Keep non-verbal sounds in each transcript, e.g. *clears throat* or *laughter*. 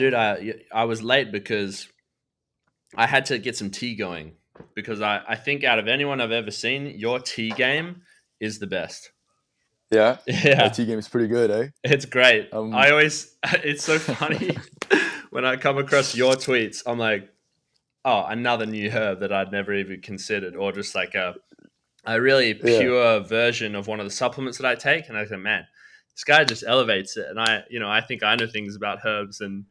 dude, I I was late because I had to get some tea going because I I think out of anyone I've ever seen, your tea game is the best. Yeah, *laughs* Yeah, the tea game is pretty good, eh? it's great. Um, I always *laughs* it's so funny *laughs* when I come across your tweets. I'm like, oh, another new herb that I'd never even considered, or just like a a really Yeah. pure version of one of the supplements that I take. And I said, man, this guy just elevates it. And I, you know, I think I know things about herbs and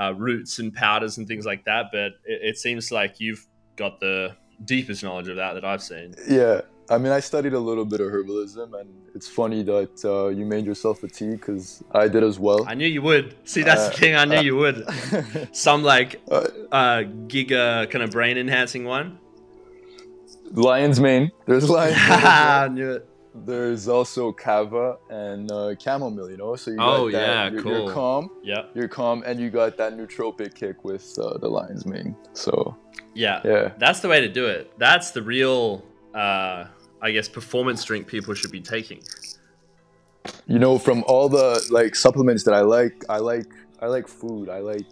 uh, roots and powders and things like that, but it, it seems like you've got the deepest knowledge of that that I've seen. Yeah, I mean, I studied a little bit of herbalism, and it's funny that uh, you made yourself a tea because I did as well. I knew you would. See, that's Uh, the thing. I knew uh, you would. *laughs* Some like uh, uh, giga kind of brain enhancing one. lion's mane. There's *laughs* lion's mane. I knew it. There's also kava and uh, chamomile. You know, so you Oh, got that, yeah, you're, cool. You're calm. Yeah, You're calm, and you got that nootropic kick with uh, the lion's mane. So yeah, yeah, That's the way to do it. That's the real, uh, I guess, performance drink people should be taking. you know, from all the like supplements that I like, I like I like food. I like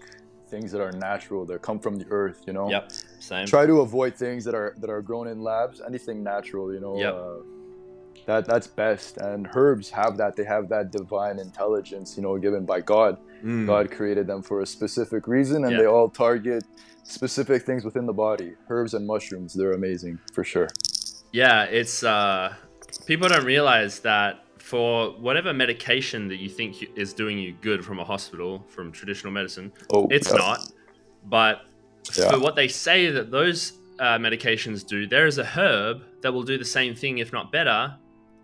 things that are natural that come from the earth. You know. Yep, same. try to avoid things that are that are grown in labs anything natural you know Yep. uh, that that's best and herbs have that they have that divine intelligence you know given by god Mm. god created them for a specific reason and Yeah. they all target specific things within the body herbs and mushrooms they're amazing for sure Yeah, it's uh, people don't realize that for whatever medication that you think is doing you good from a hospital, from traditional medicine, oh it's yeah. not. But Yeah. for what they say that those uh, medications do, there is a herb that will do the same thing, if not better,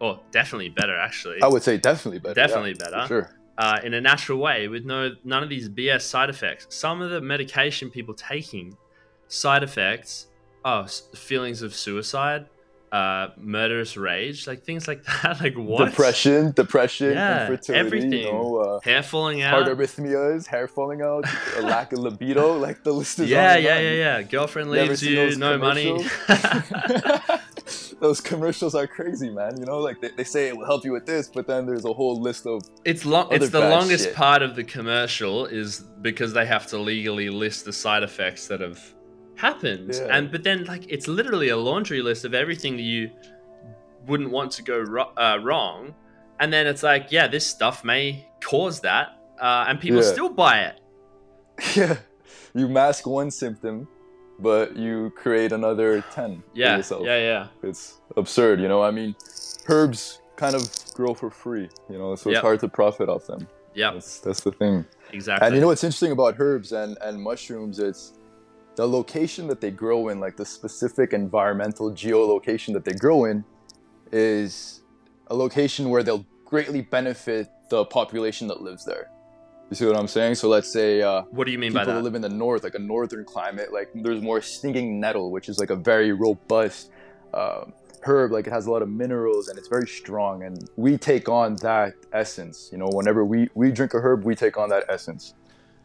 or definitely better, actually. i would say definitely better Definitely for better. sure uh, in a natural way with no none of these BS side effects. Some of the medication people taking side effects are feelings of suicide, uh, murderous rage, like things like *laughs* that. like what? depression depression Yeah, infertility everything. you know uh, hair falling out, heart arrhythmias hair falling out a lack of libido like the list is *laughs* on Yeah, yeah, yeah, yeah. Girlfriend leaves you, no money. *laughs* *laughs* those commercials are crazy, man. You know, like they, they say it will help you with this, but then there's a whole list of It's long. It's the longest shit. part of the commercial is because they have to legally list the side effects that have happened, Yeah. and but then like it's literally a laundry list of everything that you wouldn't want to go ro- uh, wrong, and then it's like, yeah, this stuff may cause that, uh, and people Yeah. still buy it. *laughs* yeah. You mask one symptom, but you create another ten for Yeah, yourself. yeah, yeah, It's absurd, you know. I mean, herbs kind of grow for free, you know, so it's hard to profit off them. yeah, That's that's the thing. exactly. And you know what's interesting about herbs and, and mushrooms? It's the location that they grow in, like the specific environmental geolocation that they grow in, is a location where they'll greatly benefit the population that lives there. You see what I'm saying? So let's say uh, what do you mean by that that? live in the north, like a northern climate, like there's more stinging nettle, which is like a very robust uh, herb. Like it has a lot of minerals and it's very strong. And we take on that essence. You know, whenever we we drink a herb, we take on that essence.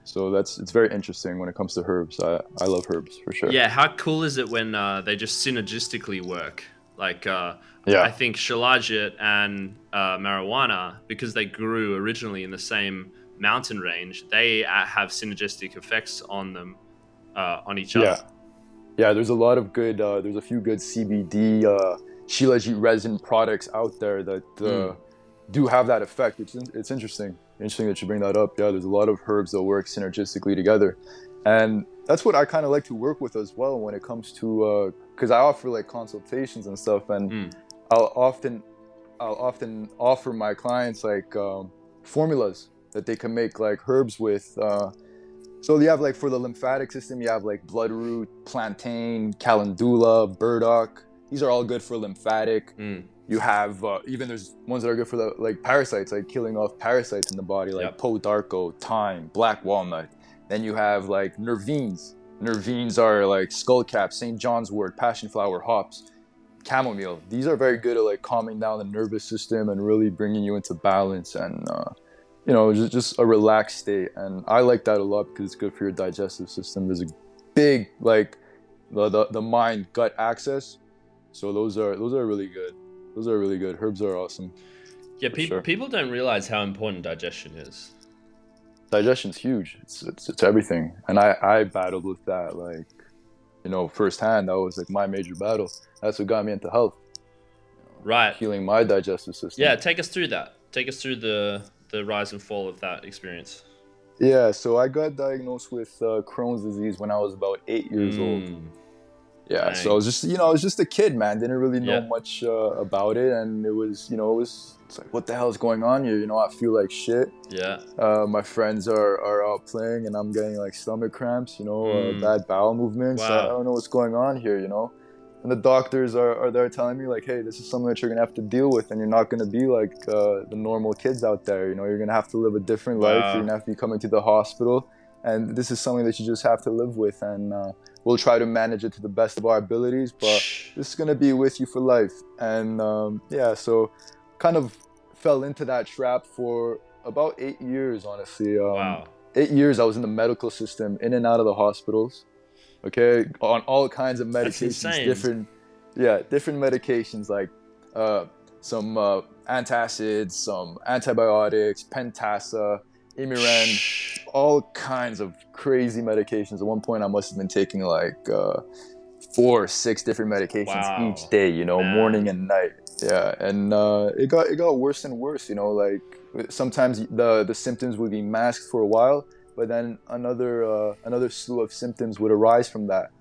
So that's it's very interesting when it comes to herbs. I I love herbs for sure. Yeah, how cool is it when uh, they just synergistically work? Like, uh, Yeah. I think shilajit and uh, marijuana, because they grew originally in the same mountain range, they uh, have synergistic effects on them, uh, on each other. Yeah, yeah. There's a lot of good. Uh, there's a few good CBD uh, shilajit resin products out there that uh, Mm. do have that effect. Is, it's interesting. Interesting that you bring that up. Yeah, there's a lot of herbs that work synergistically together, and that's what I kind of like to work with as well when it comes to because I offer like consultations and stuff, and Mm. I'll often I'll often offer my clients like um, formulas that they can make like herbs with. Uh, so you have like for the lymphatic system, you have like bloodroot, plantain, calendula, burdock. These are all good for lymphatic. Mm. You have uh, even there's ones that are good for the like parasites, like killing off parasites in the body, like Yep. pau d'arco, thyme, black walnut. Then you have like nervines. Nervines are like skullcap, St. John's wort, passion flower, hops, chamomile. These are very good at like calming down the nervous system and really bringing you into balance and uh, you know just, just a relaxed state. And I like that a lot because it's good for your digestive system. There's a big like the the, the mind gut axis. So those are those are really good. Those are really good. Herbs are awesome. Yeah, people sure. people don't realize how important digestion is. digestion's huge. It's, it's it's everything, and I I battled with that like, you know, firsthand. That was like my major battle. That's what got me into health. Right. Healing my digestive system. Yeah, take us through that. Take us through the the rise and fall of that experience. Yeah, so I got diagnosed with uh, Crohn's disease when I was about eight years old. Mm. Yeah, Dang. so I was just you know I was just a kid, man. Didn't really know Yeah. much uh, about it, and it was you know it was it's like what the hell is going on here? You know I feel like shit. Yeah. Uh, my friends are, are out playing, and I'm getting like stomach cramps. You know, Mm. uh, bad bowel movements. Wow. I don't know what's going on here. You know, and the doctors are, are there telling me like, hey, this is something that you're gonna have to deal with, and you're not gonna be like uh, the normal kids out there. You know, you're gonna have to live a different life. Wow. You're gonna have to be coming to the hospital, and this is something that you just have to live with, and uh, we'll try to manage it to the best of our abilities, but this is gonna be with you for life. And um, yeah, so kind of fell into that trap for about eight years, honestly. Um, wow. Eight years I was in the medical system, in and out of the hospitals. Okay, on all kinds of medications, different, yeah, different medications like uh, some uh, antacids, some antibiotics, Pentasa, Imuran, all kinds of crazy medications. At one point, I must have been taking like uh, four or six different medications Wow. each day. You know, Man. morning and night. Yeah, and uh, it got it got worse and worse. You know, like sometimes the the symptoms would be masked for a while, but then another uh, another slew of symptoms would arise from that.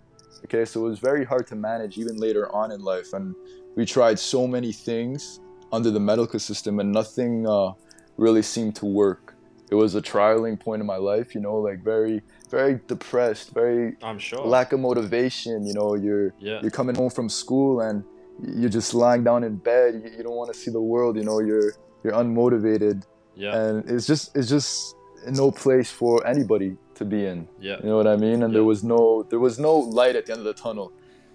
Okay, so it was very hard to manage even later on in life, and we tried so many things under the medical system, and nothing uh, really seemed to work. It was a trialing point in my life, you know, like very very depressed, very I'm sure. lack of motivation. You know, you're yeah. you're coming home from school and you're just lying down in bed. You, you don't want to see the world. You know, you're you're unmotivated, Yeah. and it's just it's just no place for anybody to be in. Yeah. You know what I mean? And there was no there was no light at the end of the tunnel,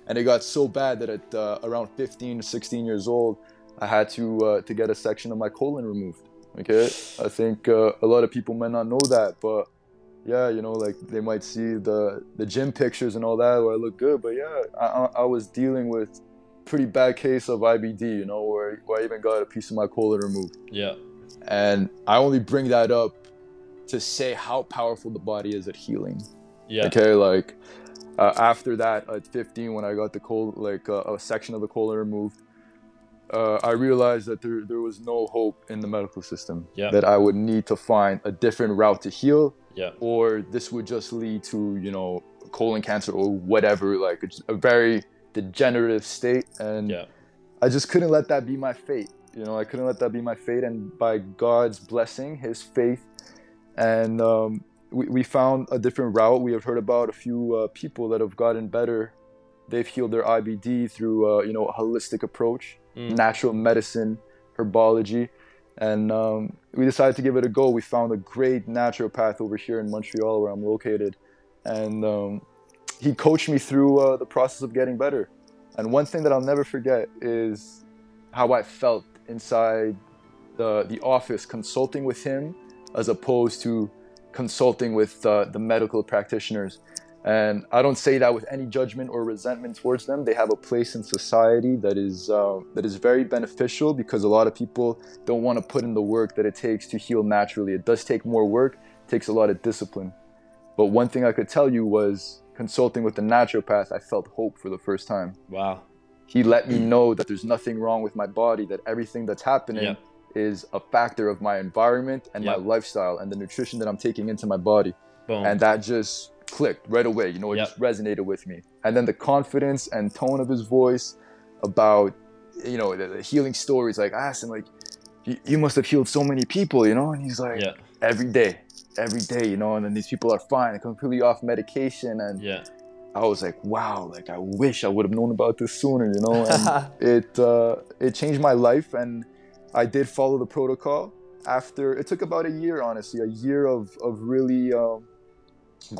and it got so bad that at uh, around 15 16 years old, I had to uh, to get a section of my colon removed. Okay, I think uh, a lot of people might not know that, but yeah, you know, like they might see the the gym pictures and all that where I look good, but yeah, I, I- I was dealing with pretty bad case of IBD, you know, where, where I even got a piece of my colon removed. Yeah. And I only bring that up to say how powerful the body is at healing. Yeah. Okay, like uh, after that, at 15, when I got the col like uh, a section of the colon removed, uh, I realized that there, there was no hope in the medical system. Yeah. That I would need to find a different route to heal, Yeah. or this would just lead to you know colon cancer or whatever, like a, a very degenerative state. And Yeah. I just couldn't let that be my fate. You know, I couldn't let that be my fate. And by God's blessing, His faith, and um, we, we found a different route. We have heard about a few uh, people that have gotten better. They've healed their IBD through, uh, you know, a holistic approach, Mm. natural medicine, herbology. And um, we decided to give it a go. We found a great naturopath over here in Montreal, where I'm located. And um, he coached me through uh, the process of getting better. And one thing that I'll never forget is how I felt inside the, the office consulting with him as opposed to consulting with uh, the medical practitioners. And I don't say that with any judgment or resentment towards them. They have a place in society that is uh, that is very beneficial because a lot of people don't want to put in the work that it takes to heal naturally. It does take more work, takes a lot of discipline. But one thing I could tell you was consulting with the naturopath, I felt hope for the first time Wow. he let me know that there's nothing wrong with my body that everything that's happening Yeah. Is a factor of my environment and my lifestyle and the nutrition that i'm taking into my body Boom. and that just clicked right away you know it Yep. just resonated with me and then the confidence and tone of his voice about you know the, the healing stories like i asked him like you, must have healed so many people you know and he's like yeah. every day every day you know and then these people are fine they're completely off medication and Yeah. I was like, wow, like I wish I would have known about this sooner, you know. And *laughs* it uh, it changed my life, and I did follow the protocol. After it took about a year, honestly, a year of of really um,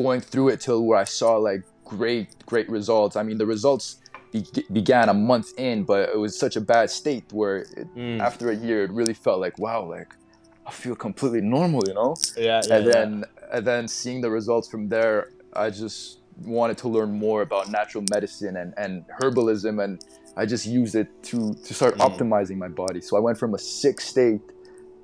going through it till where I saw like great great results. I mean, the results be- began a month in, but it was such a bad state where it, Mm. after a year, it really felt like wow, like I feel completely normal, you know Yeah. Yeah. and then and then seeing the results from there i just wanted to learn more about natural medicine and, and herbalism and i just used it to to start Mm. optimizing my body so i went from a sick state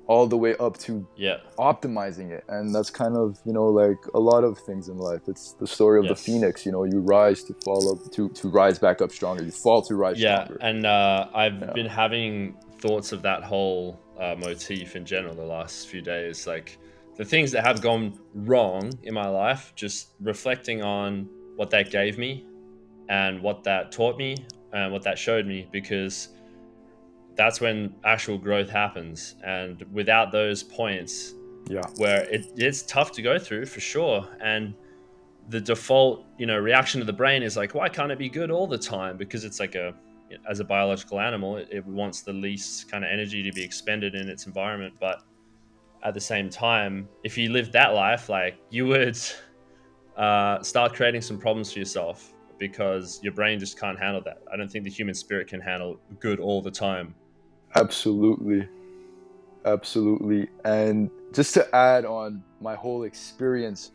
all the way up to Yeah. optimizing it and that's kind of you know like a lot of things in life it's the story of the phoenix you know you rise to fall up to to rise back up stronger you fall to rise Yeah, stronger and uh, I've Yeah. been having thoughts of that whole uh, motif in general the last few days. Like the things that have gone wrong in my life, just reflecting on what that gave me and what that taught me and what that showed me, because that's when actual growth happens. And without those points, yeah. where it, it's tough to go through for sure. And the default you know reaction of the brain is like why can't it be good all the time? Because it's like a as a biological animal it, it wants the least kind of energy to be expended in its environment. But at the same time if you lived that life like you would *laughs* uh, start creating some problems for yourself because your brain just can't handle that i don't think the human spirit can handle good all the time Absolutely. Absolutely. And just to add on my whole experience,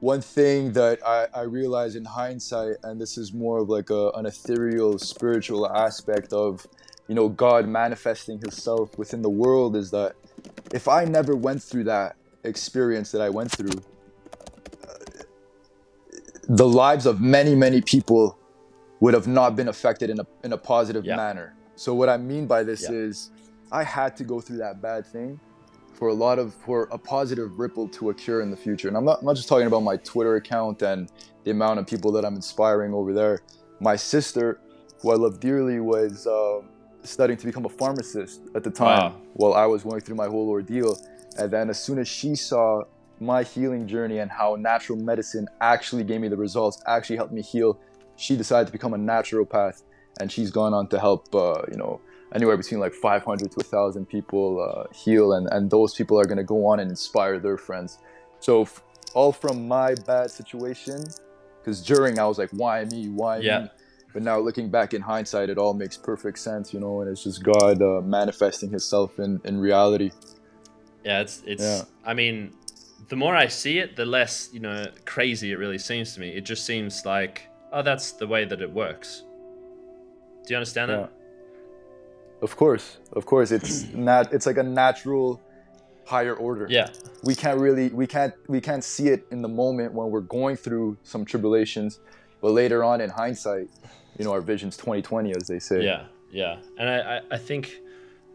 one thing that I, I realized in hindsight, and this is more of like a, an ethereal spiritual aspect of, you know, God manifesting himself within the world is that if I never went through that experience that I went through, the lives of many, many people would have not been affected in a, in a positive Yeah. manner. So what I mean by this Yeah. is I had to go through that bad thing for a lot of for a positive ripple to occur in the future. And I'm not, I'm not just talking about my Twitter account and the amount of people that I'm inspiring over there. My sister, who I love dearly, was um, studying to become a pharmacist at the time Wow. while I was going through my whole ordeal. And then as soon as she saw my healing journey and how natural medicine actually gave me the results, actually helped me heal, she decided to become a naturopath. And she's gone on to help, uh, you know, anywhere between like 500 to 1,000 people uh, heal. And, and those people are going to go on and inspire their friends. So, f- all from my bad situation, because during I was like, why me? Why Yeah. me? But now looking back in hindsight, it all makes perfect sense, you know, and it's just God uh, manifesting Himself in, in reality. Yeah, it's it's. Yeah. I mean, the more I see it, the less you know crazy it really seems to me. It just seems like, oh, that's the way that it works. Do you understand Yeah. that? Of course, of course, it's *clears throat* not. It's like a natural higher order. Yeah, we can't really we can't we can't see it in the moment when we're going through some tribulations, but later on in hindsight, you know, our vision's 2020, as they say. yeah, yeah. And I, I, I think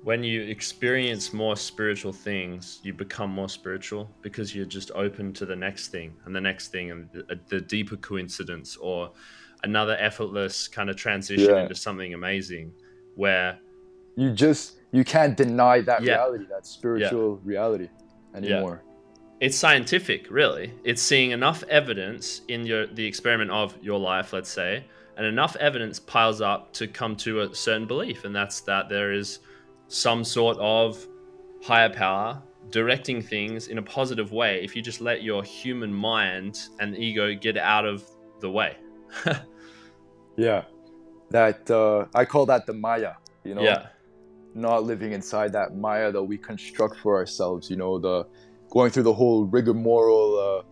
when you experience more spiritual things, you become more spiritual because you're just open to the next thing and the next thing and the, the deeper coincidence or another effortless kind of transition Yeah. into something amazing where You just you can't deny that Yeah. reality, that spiritual reality anymore. it's scientific really it's seeing enough evidence in your the experiment of your life let's say and enough evidence piles up to come to a certain belief and that's that there is some sort of higher power directing things in a positive way if you just let your human mind and ego get out of the way *laughs* Yeah. That uh, I call that the Maya. You know, yeah not living inside that Maya that we construct for ourselves. You know, the going through the whole rigmarole, uh,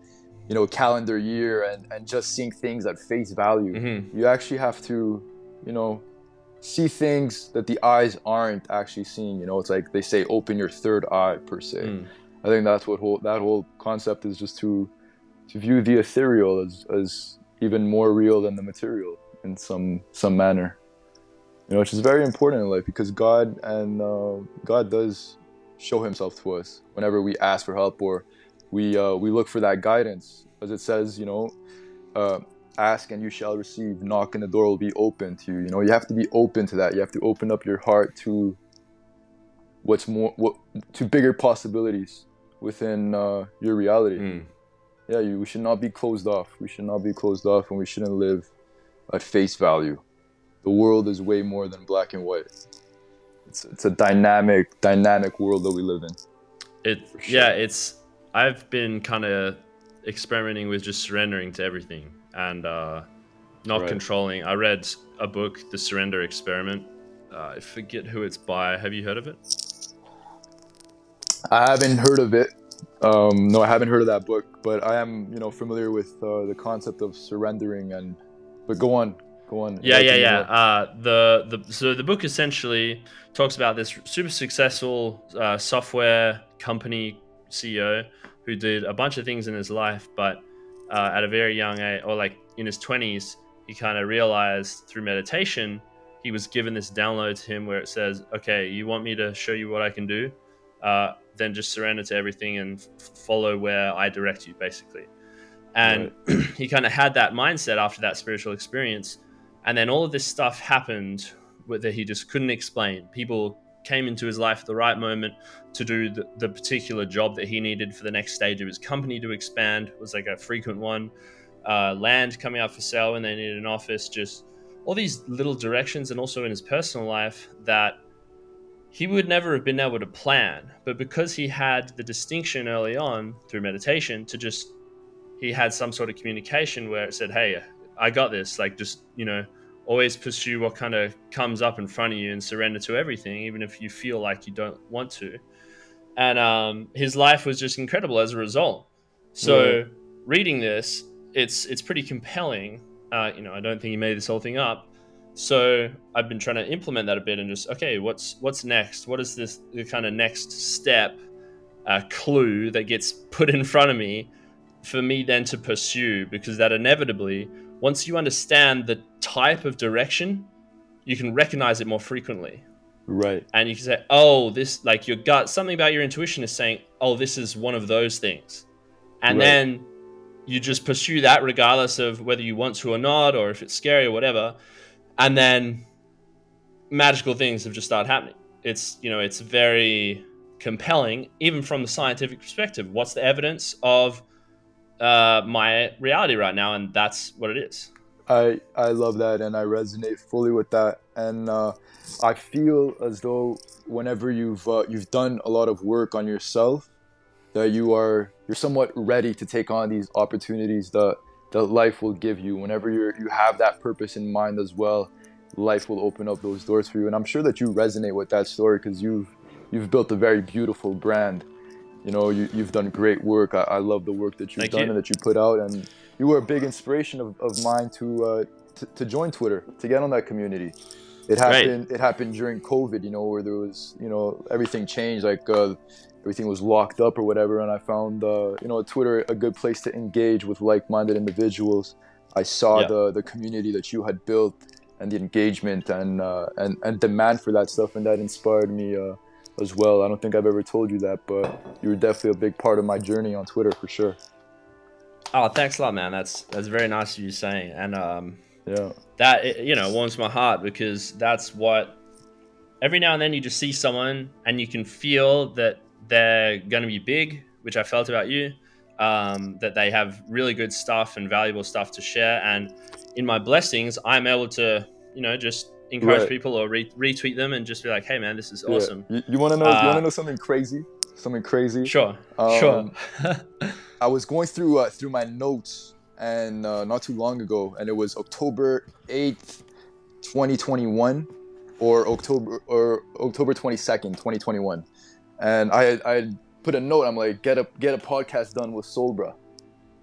you know, calendar year and and just seeing things at face value. hmm You actually have to, you know, see things that the eyes aren't actually seeing. You know, it's like they say, open your third eye per se. Mm. I think that's what whole that whole concept is just to to view the ethereal as as even more real than the material in some some manner. You know, which is very important in life because God and uh, God does show Himself to us whenever we ask for help or we uh, we look for that guidance, as it says, you know, uh, ask and you shall receive, knock and the door will be open to you. You know, you have to be open to that. You have to open up your heart to what's more what to bigger possibilities within uh, your reality. Mm. Yeah, you, we should not be closed off. We should not be closed off, and we shouldn't live at face value. The world is way more than black and white. It's it's a dynamic, dynamic world that we live in. It sure. yeah, it's I've been kind of experimenting with just surrendering to everything and uh, not Right. controlling. I read a book, The Surrender Experiment. Uh, I forget who it's by. Have you heard of it? I haven't heard of it. Um, no, I haven't heard of that book, but I am, you know, familiar with uh, the concept of surrendering. And but go on, Go on. Yeah, yeah, yeah. Uh, the the so the book essentially talks about this super successful uh, software company CEO who did a bunch of things in his life, but uh, at a very young age, or like in his twenties, he kind of realized through meditation he was given this download to him where it says, "Okay, you want me to show you what I can do? Uh, then just surrender to everything and f- follow where I direct you, basically." And right. *clears throat* he kind of had that mindset after that spiritual experience, and then all of this stuff happened that he just couldn't explain. People came into his life at the right moment to do the, the, particular job that he needed for the next stage of his company to expand. It was like a frequent one uh, land coming up for sale when they needed an office just all these little directions and also in his personal life that he would never have been able to plan. But because he had the distinction early on through meditation to just he had some sort of communication where it said hey i got this like just you know always pursue what kind of comes up in front of you and surrender to everything, even if you feel like you don't want to. And um, his life was just incredible as a result. So yeah. reading this, it's it's pretty compelling. Uh, you know, I don't think he made this whole thing up. So I've been trying to implement that a bit and just okay, what's what's next? What is this the kind of next step, uh, clue that gets put in front of me for me then to pursue? Because that inevitably once you understand the type of direction, you can recognize it more frequently. Right. And you can say, oh, this, like your gut, something about your intuition is saying, oh, this is one of those things. And right. then you just pursue that regardless of whether you want to or not, or if it's scary or whatever. And then magical things have just started happening. It's, you know, it's very compelling, even from the scientific perspective. What's the evidence of uh, my reality right now, and that's what it is. I I love that, and I resonate fully with that, and uh, I feel as though whenever you've uh, you've done a lot of work on yourself, that you are you're somewhat ready to take on these opportunities that that life will give you. Whenever you you have that purpose in mind as well, life will open up those doors for you, and I'm sure that you resonate with that story because you've you've built a very beautiful brand you know you, you've done great work I, I love the work that you've Thank done you. and that you put out and you were a big inspiration of, of mine to, uh, to, to join twitter to get on that community it happened right. it happened during covid you know where there was you know everything changed like uh, everything was locked up or whatever and i found uh, you know twitter a good place to engage with like-minded individuals i saw yeah. the the community that you had built and the engagement and uh, and and demand for that stuff and that inspired me uh, as well. I don't think I've ever told you that, but you were definitely a big part of my journey on Twitter for sure. Oh, thanks a lot, man. That's that's very nice of you saying, and um, yeah, that you know warms my heart because that's what. Every now and then you just see someone and you can feel that they're going to be big, which I felt about you. Um, that they have really good stuff and valuable stuff to share, and in my blessings, I'm able to, you know, just encourage right. people or re- retweet them and just be like, "Hey, man, this is awesome." Yeah. You, you want to know? Uh, you want to know something crazy? Something crazy? Sure, um, sure. *laughs* I was going through uh, through my notes and uh, not too long ago, and it was October eighth, twenty twenty one, or October or October twenty second, twenty twenty one, and I I put a note. I'm like, get a get a podcast done with Solbra.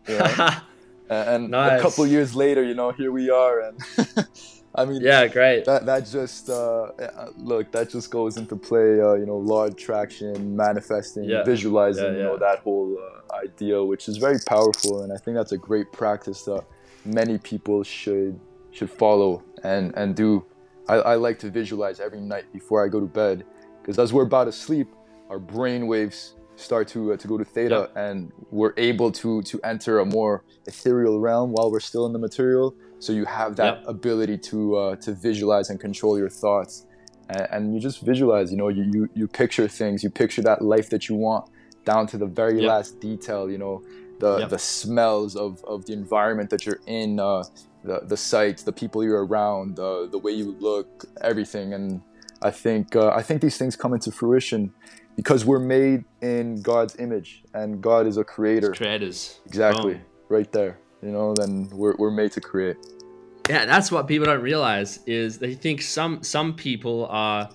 You know? *laughs* and nice. a couple years later, you know, here we are, and *laughs* I mean, yeah, great. That that just uh, look that just goes into play. Uh, you know, law of attraction, manifesting, yeah. visualizing. Yeah, yeah. You know that whole uh, idea, which is very powerful, and I think that's a great practice that many people should should follow and and do. I, I like to visualize every night before I go to bed, because as we're about to sleep, our brain waves start to uh, to go to theta, and we're able to to enter a more ethereal realm while we're still in the material so you have that ability to uh, to visualize and control your thoughts. And, and, you just visualize you know you, you you picture things you picture that life that you want down to the very last detail you know the the smells of, of the environment that you're in uh, the the sights the people you're around uh, the way you look everything. And I think uh, I think these things come into fruition because we're made in God's image and God is a creator. creators. Exactly. Right there you know, then we're, we're made to create. Yeah, that's what people don't realize is they think some some people are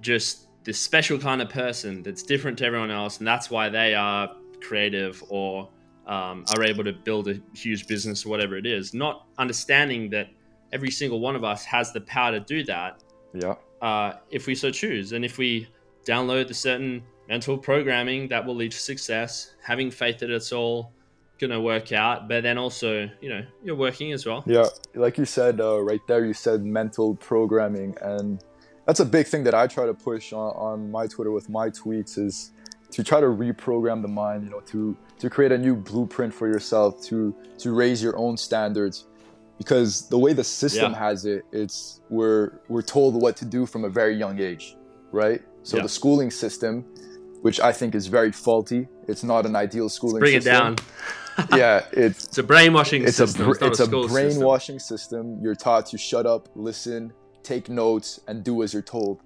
just this special kind of person that's different to everyone else, and that's why they are creative or um, are able to build a huge business or whatever it is. Not understanding that every single one of us has the power to do that Yeah. uh, if we so choose. And if we download the certain mental programming that will lead to success, having faith that it's all to work out, but then also, you know, you're working as well. Yeah, like you said uh, right there, you said mental programming, and that's a big thing that I try to push on, on my Twitter with my tweets is to try to reprogram the mind. You know, to to create a new blueprint for yourself, to to raise your own standards, because the way the system Yeah. has it, it's we're we're told what to do from a very young age, right? So Yeah. the schooling system, which I think is very faulty. It's not an ideal schooling system. Bring it down. *laughs* yeah, it's It's a brainwashing it's a system. br- it's it's a, system. brainwashing system. You're taught to shut up, listen, take notes, and do as you're told.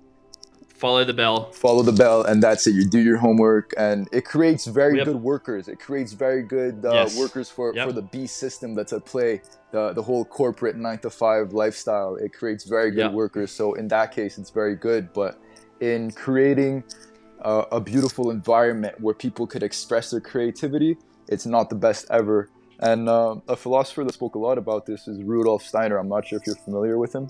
Follow the bell. Follow the bell, and that's it. You do your homework, and it creates very Yep. good workers. It creates very good uh, Yes. workers for, Yep. for the B system that's at play. The the whole corporate nine to five lifestyle. It creates very good Yep. workers. So in that case, it's very good. But in creating uh, a beautiful environment where people could express their creativity, it's not the best ever. And uh, a philosopher that spoke a lot about this is Rudolf Steiner. I'm not sure if you're familiar with him.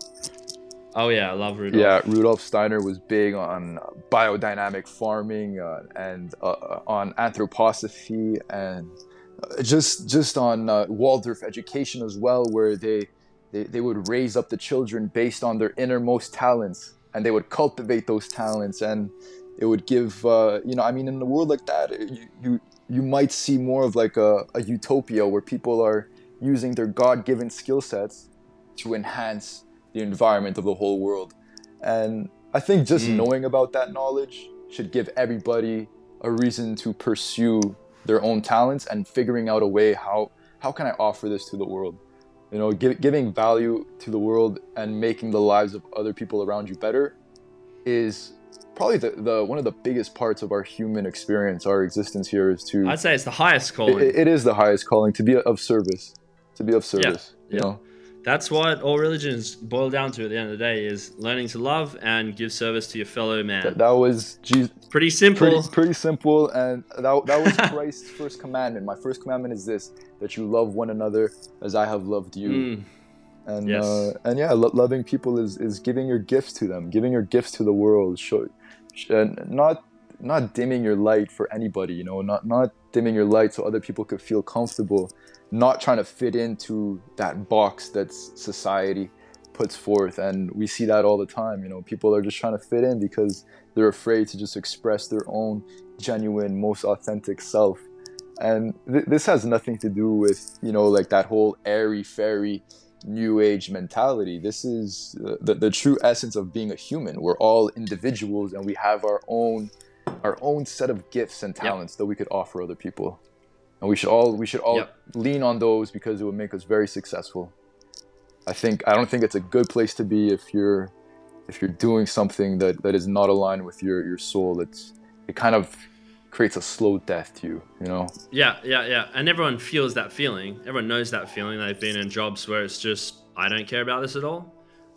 Oh yeah, I love Rudolf. Yeah, Rudolf Steiner was big on biodynamic farming uh, and uh, on anthroposophy and uh, just just on uh, Waldorf education as well, where they, they they would raise up the children based on their innermost talents and they would cultivate those talents and it would give uh, you know I mean in a world like that you you, you might see more of like a, a utopia where people are using their God-given skill sets to enhance the environment of the whole world. And I think just Mm. knowing about that knowledge should give everybody a reason to pursue their own talents and figuring out a way how how can I offer this to the world? You know, give, giving value to the world and making the lives of other people around you better is probably the, the one of the biggest parts of our human experience, our existence here is to I'd say it's the highest calling. it, it is the highest calling to be of service, to be of service. You yeah. know, That's what all religions boil down to at the end of the day is learning to love and give service to your fellow man. that, that was Jesus. Pretty simple. Pretty, pretty simple, and that, that was *laughs* Christ's first commandment. My first commandment is this: that you love one another as I have loved you. Mm, and Yes. uh, and yeah, lo- loving people is is giving your gifts to them, giving your gifts to the world. Show, sh- and not not dimming your light for anybody. You know, not not dimming your light so other people could feel comfortable. Not trying to fit into that box that society puts forth, and we see that all the time. You know, people are just trying to fit in because they're afraid to just express their own genuine, most authentic self. And th- this has nothing to do with you know like that whole airy fairy new age mentality. This is uh, the, the true essence of being a human. We're all individuals and we have our own our own set of gifts and talents that we could offer other people. And we should all we should all Yep. lean on those because it would make us very successful. I think I don't think it's a good place to be if you're if you're doing something that, that is not aligned with your, your soul. It's it kind of creates a slow death to you, you know? yeah, yeah, yeah. And everyone feels that feeling. Everyone knows that feeling. They've been in jobs where it's just, I don't care about this at all.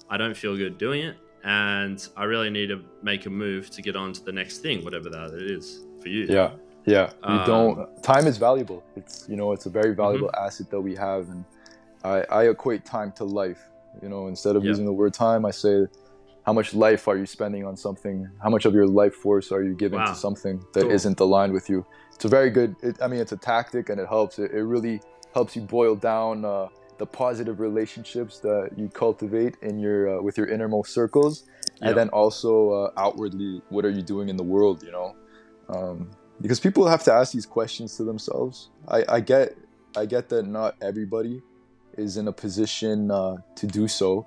I don't feel good doing it. And I really need to make a move to get on to the next thing, whatever that it is for you. Yeah, yeah. We Um, don't. Time is valuable. It's you know it's a very valuable asset that we have, and I, I equate time to life. You know, instead of Yeah. using the word time, I say, how much life are you spending on something? How much of your life force are you giving Wow. to something that Cool. not aligned with you? It's a very good. It, I mean, it's a tactic, and it helps. It, it really helps you boil down uh, the positive relationships that you cultivate in your uh, with your innermost circles, Yeah. and then also uh, outwardly, what are you doing in the world? You know, um, because people have to ask these questions to themselves. I, I get, I get that not everybody is in a position uh, to do so,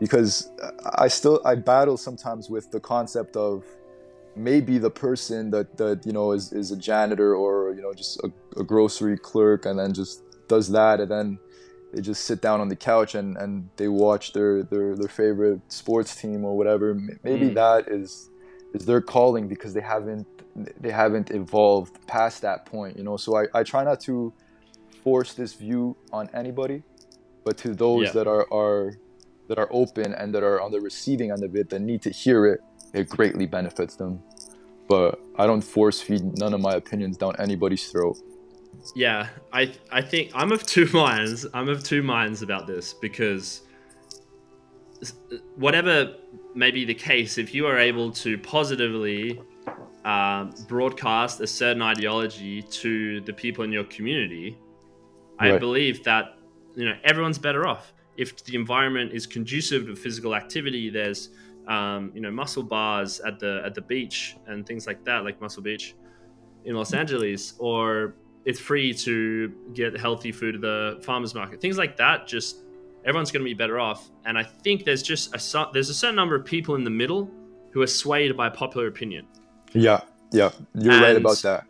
because I still I battle sometimes with the concept of maybe the person that that you know is, is a janitor or you know just a, a grocery clerk and then just does that and then they just sit down on the couch and, and they watch their, their, their favorite sports team or whatever. Maybe Mm. that is is their calling because they haven't they haven't evolved past that point, you know. So I, I try not to force this view on anybody, but to those Yeah. that are, are that are open and that are on the receiving end of it that need to hear it, it greatly benefits them. But I don't force feed none of my opinions down anybody's throat. yeah i i think i'm of two *laughs* minds i'm of two minds about this because whatever may be the case, if you are able to positively uh, broadcast a certain ideology to the people in your community, I believe that you know everyone's better off if the environment is conducive to physical activity. There's um, you know muscle bars at the at the beach and things like that, like Muscle Beach in Los Angeles, or it's free to get healthy food at the farmers market. Things like that, just everyone's going to be better off. And I think there's just a there's a certain number of people in the middle who are swayed by popular opinion. Yeah, yeah, you're right about that.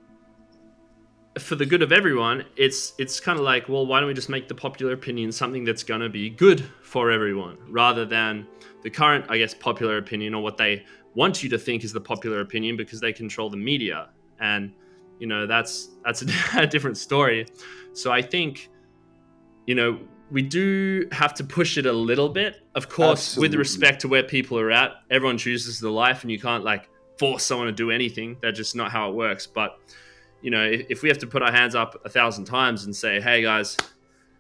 For the good of everyone, it's it's kind of like, well, why don't we just make the popular opinion something that's going to be good for everyone, rather than the current, I guess, popular opinion or what they want you to think is the popular opinion because they control the media, and you know that's that's a *laughs* different story. So I think, you know, we do have to push it a little bit, of course, with respect to where people are at. Everyone chooses the life, and you can't like force someone to do anything. That's just not how it works. But you know, if, we have to put our hands up a thousand times and say, "Hey guys,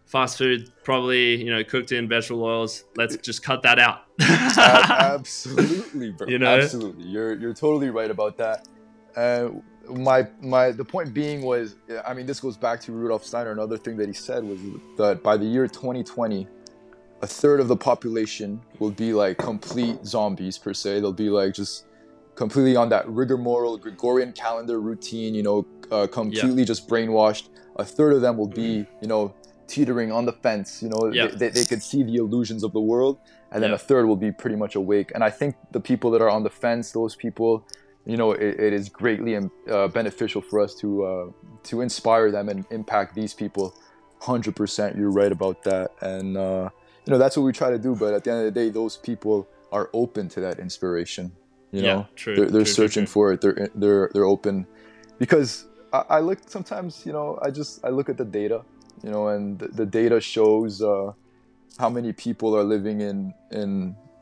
fast food probably you know cooked in vegetable oils. Let's just cut that out." *laughs* Ab- absolutely, bro. You know? absolutely. You're you're totally right about that. Uh, my my the point being was, I mean, this goes back to Rudolf Steiner. Another thing that he said was that by the year 2020, a third of the population will be like complete zombies per se. They'll be like just completely on that rigor moral Gregorian calendar routine. You know, uh, completely just brainwashed. A third of them will be, you know, teetering on the fence. You know, Yeah. they, they, they could see the illusions of the world and then Yeah. a third will be pretty much awake. And I think the people that are on the fence, those people, you know, it, it is greatly um, uh, beneficial for us to uh, to inspire them and impact these people. Hundred percent, you're right about that, and uh, you know that's what we try to do. But at the end of the day, those people are open to that inspiration. You Yeah, know, true, they're, they're true, searching true. for it. They're they're they're open because I, I look sometimes. You know, I just I look at the data. You know, and the, the data shows. Uh, how many people are living in in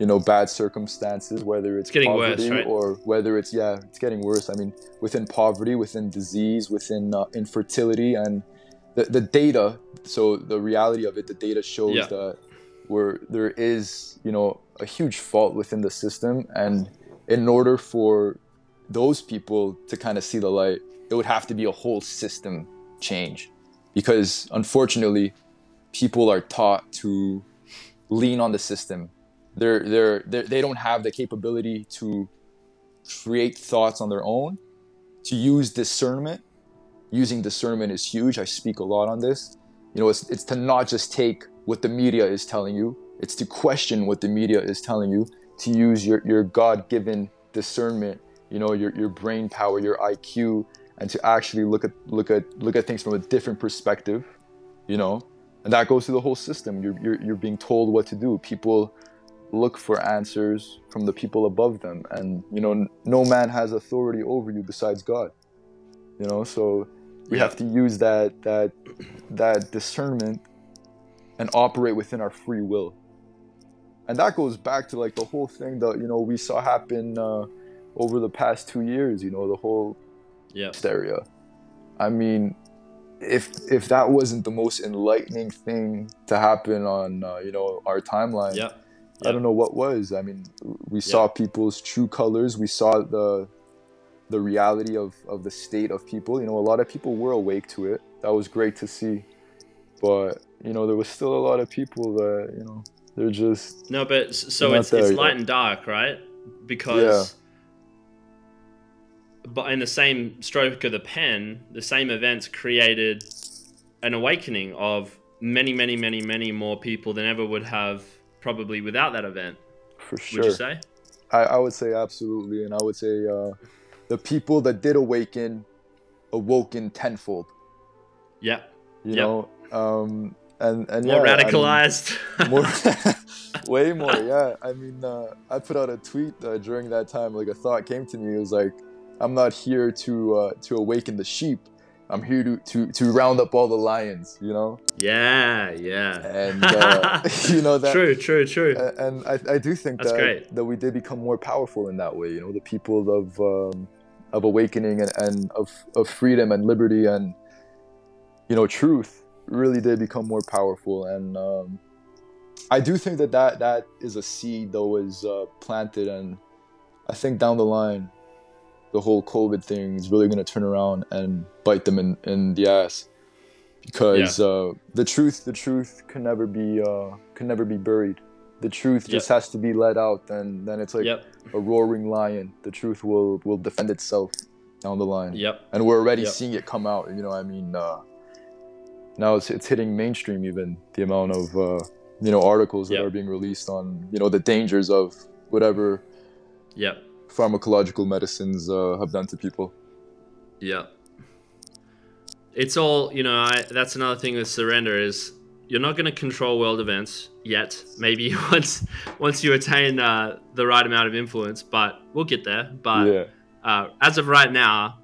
you know bad circumstances whether it's, It's getting worse, right? or whether it's yeah it's getting worse i mean within poverty within disease within uh, infertility and the, the data so the reality of it the data shows Yeah. that where there is you know a huge fault within the system and in order for those people to kind of see the light it would have to be a whole system change because unfortunately people are taught to lean on the system. They're, they're, they're, they don't have the capability to create thoughts on their own, to use discernment. Using discernment is huge. I speak a lot on this. You know, it's, it's to not just take what the media is telling you, it's to question what the media is telling you, to use your, your God given discernment, you know, your, your brain power, your IQ, and to actually look at, look at, look at things from a different perspective, you know, and that goes through the whole system. You're, you're, you're being told what to do. People look for answers from the people above them. And you know no man has authority over you besides god you know? So we Yeah. have to use that that that discernment and operate within our free will and that goes back to like the whole thing that you know we saw happen uh, over the past two years you know the whole yeah, area. I mean, if if that wasn't the most enlightening thing to happen on uh, you know our timeline, yeah, I don't know what was. I mean, we saw people's true colors. We saw the the reality of of the state of people. You know, a lot of people were awake to it. That was great to see. But you know, there was still a lot of people that you know they're just No, but so it's it's yet. light and dark, right? Because, but in the same stroke of the pen, the same events created an awakening of many, many, many, many more people than ever would have probably without that event. for sure. Would you say? I, I would say absolutely, and I would say uh, the people that did awaken awoken tenfold. Yeah, You Yep. know, um, and and more yeah, I mean, radicalized. *laughs* more, *laughs* way more. Yeah, I mean, uh, I put out a tweet uh, during that time. Like a thought came to me. It was like, I'm not here to uh, to awaken the sheep. I'm here to, to to round up all the lions. You know, yeah, yeah. and *laughs* uh, you know that. true, true, true. And I, I do think That's that great. that we did become more powerful in that way. You know, the people of um, of awakening and, and of of freedom and liberty and you know truth really did become more powerful. And um, I do think that that, that is a seed that was uh, planted, and I think down the line, the whole COVID thing is really going to turn around and bite them in, in the ass because yeah. uh, the truth the truth can never be uh, can never be buried. The truth just yep. has to be let out, and then it's like yep. a roaring lion. The truth will will defend itself down the line. Yep. And we're already yep. seeing it come out. You know, I mean, uh, now it's it's hitting mainstream. Even the amount of uh, you know articles that are being released on you know the dangers of whatever. Yep. Pharmacological medicines uh, have done to people. Yeah. It's all you know. I, that's another thing with surrender is you're not going to control world events yet. Maybe *laughs* once once you attain uh, the right amount of influence, but we'll get there. But yeah. uh, as of right now,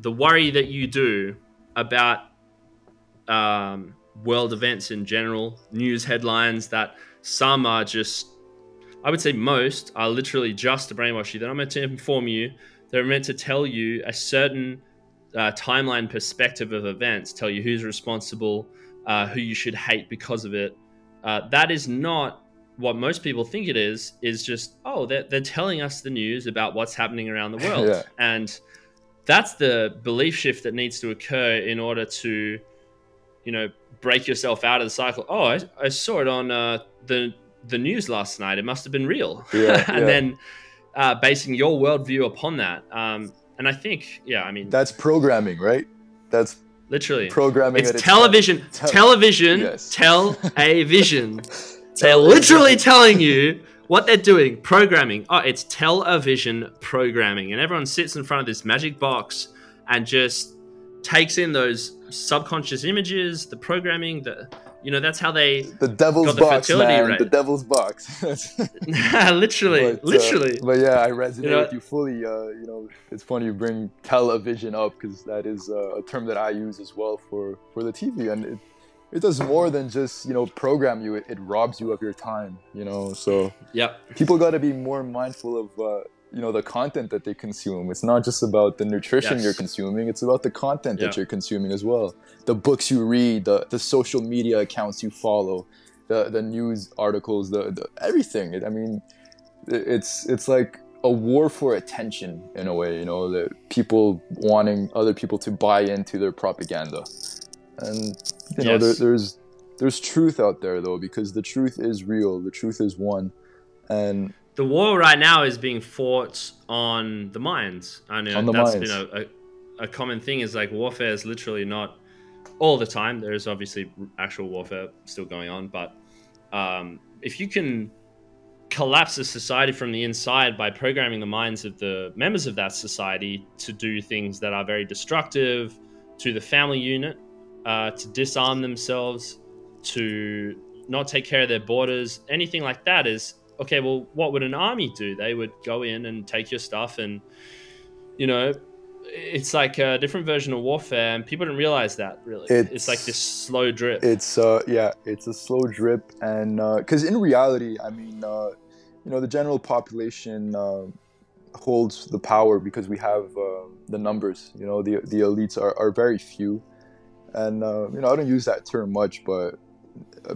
the worry that you do about um, world events in general, news headlines that some are just, I would say most are literally just to brainwash you. They're not meant to inform you. They're meant to tell you a certain uh, timeline perspective of events, tell you who's responsible, uh, who you should hate because of it. Uh, that is not what most people think it is. Is just oh, they're, they're telling us the news about what's happening around the *laughs* world, yeah. and that's the belief shift that needs to occur in order to, you know, break yourself out of the cycle. Oh, I, I saw it on uh, the the news last night. It must have been real, yeah, *laughs* and yeah. then uh, basing your worldview upon that. Um, and I think, yeah, I mean, that's programming, right? That's literally programming. It's television. Its television. Yes. Tell a *laughs* vision. they're literally telling you what they're doing. Programming. Oh, it's television programming, and everyone sits in front of this magic box and just takes in those subconscious images, the programming, the you know that's how they the devil's the box man rate. the devil's box. *laughs* *laughs* Literally but, literally. uh, but yeah i resonate you know, with you fully uh, you know it's funny you bring television up because that is uh, a term that i use as well for for the tv and it, it does more than just you know program you it, it robs you of your time you know so yeah people got to be more mindful of uh, you know the content that they consume. It's not just about the nutrition yes. you're consuming it's about the content yeah. that you're consuming as well. The books you read the, the social media accounts you follow the, the news articles the, the everything. It, i mean it's it's like a war for attention in a way you know that people wanting other people to buy into their propaganda. And you know there, there's there's truth out there though because the truth is real the truth is one. And the war right now is being fought on the minds. I know on the that's mines. been a, a, a, common thing. Is like warfare is literally not all the time. There is obviously actual warfare still going on, but um, if you can collapse a society from the inside by programming the minds of the members of that society to do things that are very destructive to the family unit, uh, to disarm themselves, to not take care of their borders, anything like that is okay, well, what would an army do? They would go in and take your stuff, and you know, it's like a different version of warfare, and people didn't realize that really. It's, it's like this slow drip. It's uh, yeah, it's a slow drip, and because uh, in reality, I mean, uh, you know, the general population uh, holds the power because we have uh, the numbers. You know, the the elites are, are very few, and uh, you know, I don't use that term much, but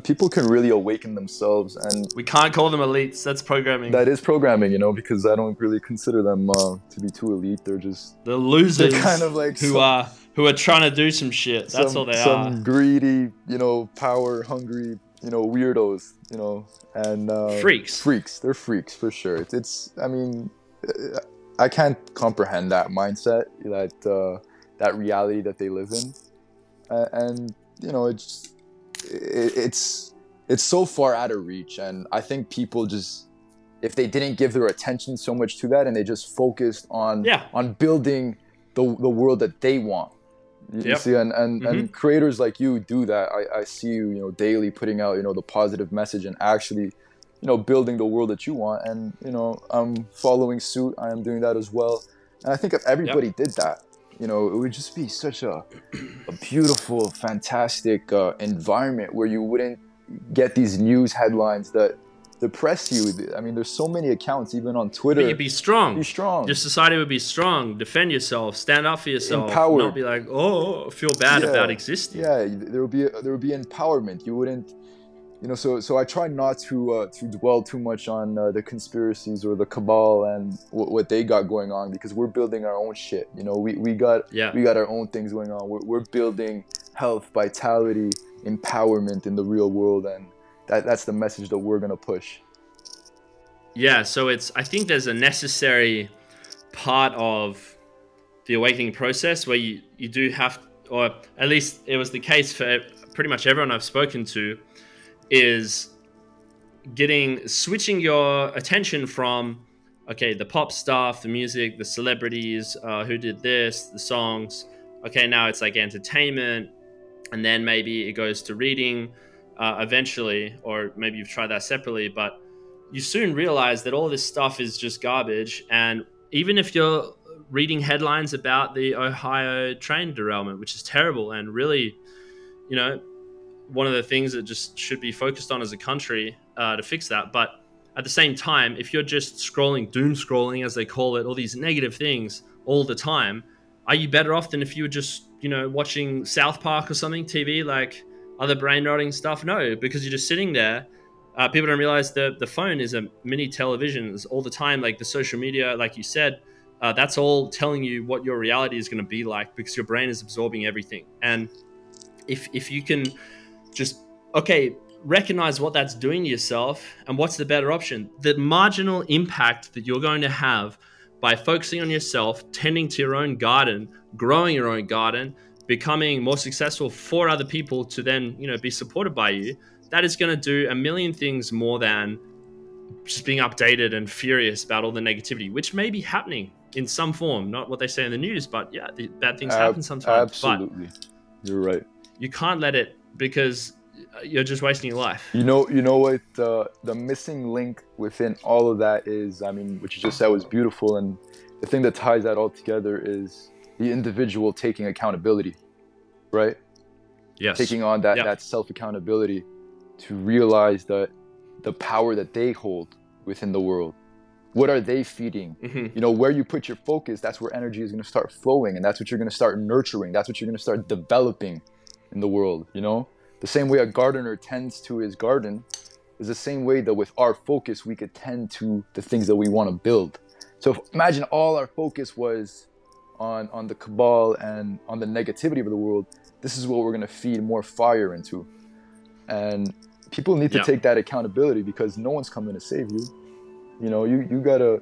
people can really awaken themselves and we can't call them elites. That's programming. That is programming you know because i don't really consider them uh, to be too elite. They're just the losers kind of like who some, are who are trying to do some shit. That's some, all they some are. some greedy you know power hungry you know weirdos you know and uh, freaks. freaks. They're freaks for sure. It's, it's i mean i can't comprehend that mindset that uh, that reality that they live in. And you know it's it's it's so far out of reach and i think people just if they didn't give their attention so much to that and they just focused on yeah. on building the, the world that they want you yep. see and and, mm-hmm. and creators like you do that I, I see you you know daily putting out you know the positive message and actually you know building the world that you want and you know i'm following suit i am doing that as well and i think if everybody yep. did that you know, it would just be such a, a beautiful, fantastic uh, environment where you wouldn't get these news headlines that depress you. I mean, there's so many accounts, even on Twitter. But you'd be strong. Be strong. Your society would be strong. Defend yourself. Stand up for yourself. Empowered. Not be like, oh, feel bad yeah. about existing. Yeah, there would be there would be empowerment. You wouldn't you know, so so I try not to uh, to dwell too much on uh, the conspiracies or the cabal and w- what they got going on because we're building our own shit. You know, we, we got Yeah. we got our own things going on. We're, we're building health, vitality, empowerment in the real world, and that that's the message that we're gonna push. Yeah, so it's I think there's a necessary part of the awakening process where you you do have or at least it was the case for pretty much everyone I've spoken to is getting switching your attention from okay the pop stuff the music the celebrities uh, who did this the songs okay now it's like entertainment and then maybe it goes to reading uh, eventually or maybe you've tried that separately but you soon realize that all this stuff is just garbage. And even if you're reading headlines about the Ohio train derailment, which is terrible and really, you know, one of the things that just should be focused on as a country uh, to fix that. But at the same time, if you're just scrolling, doom scrolling, as they call it, all these negative things all the time, are you better off than if you were just, you know, watching South Park or something, TV, like other brain rotting stuff? No, because you're just sitting there uh, people don't realize the the phone is a mini television It's all the time. Like the social media, like you said, uh, that's all telling you what your reality is going to be like because your brain is absorbing everything. And if if you can just okay recognize what that's doing to yourself and what's the better option, the marginal impact that you're going to have by focusing on yourself, tending to your own garden, growing your own garden, becoming more successful for other people to then you know be supported by you that is going to do a million things more than just being updated and furious about all the negativity, which may be happening in some form, not what they say in the news, but yeah, the bad things happen sometimes. Absolutely, you're right. You can't let it because you're just wasting your life. You know, you know what the the missing link within all of that is. I mean, what you just said was beautiful, and the thing that ties that all together is the individual taking accountability, right? Yes. Taking on that Yeah. that self accountability to realize that the power that they hold within the world. What are they feeding? Mhm. You know, where you put your focus, that's where energy is going to start flowing, and that's what you're going to start nurturing. That's what you're going to start developing in the world. You know, the same way a gardener tends to his garden is the same way that with our focus we could tend to the things that we want to build. So if, imagine all our focus was on on the cabal and on the negativity of the world. This is what we're going to feed more fire into, and people need to Yeah. take that accountability because no one's coming to save you. You know, you you gotta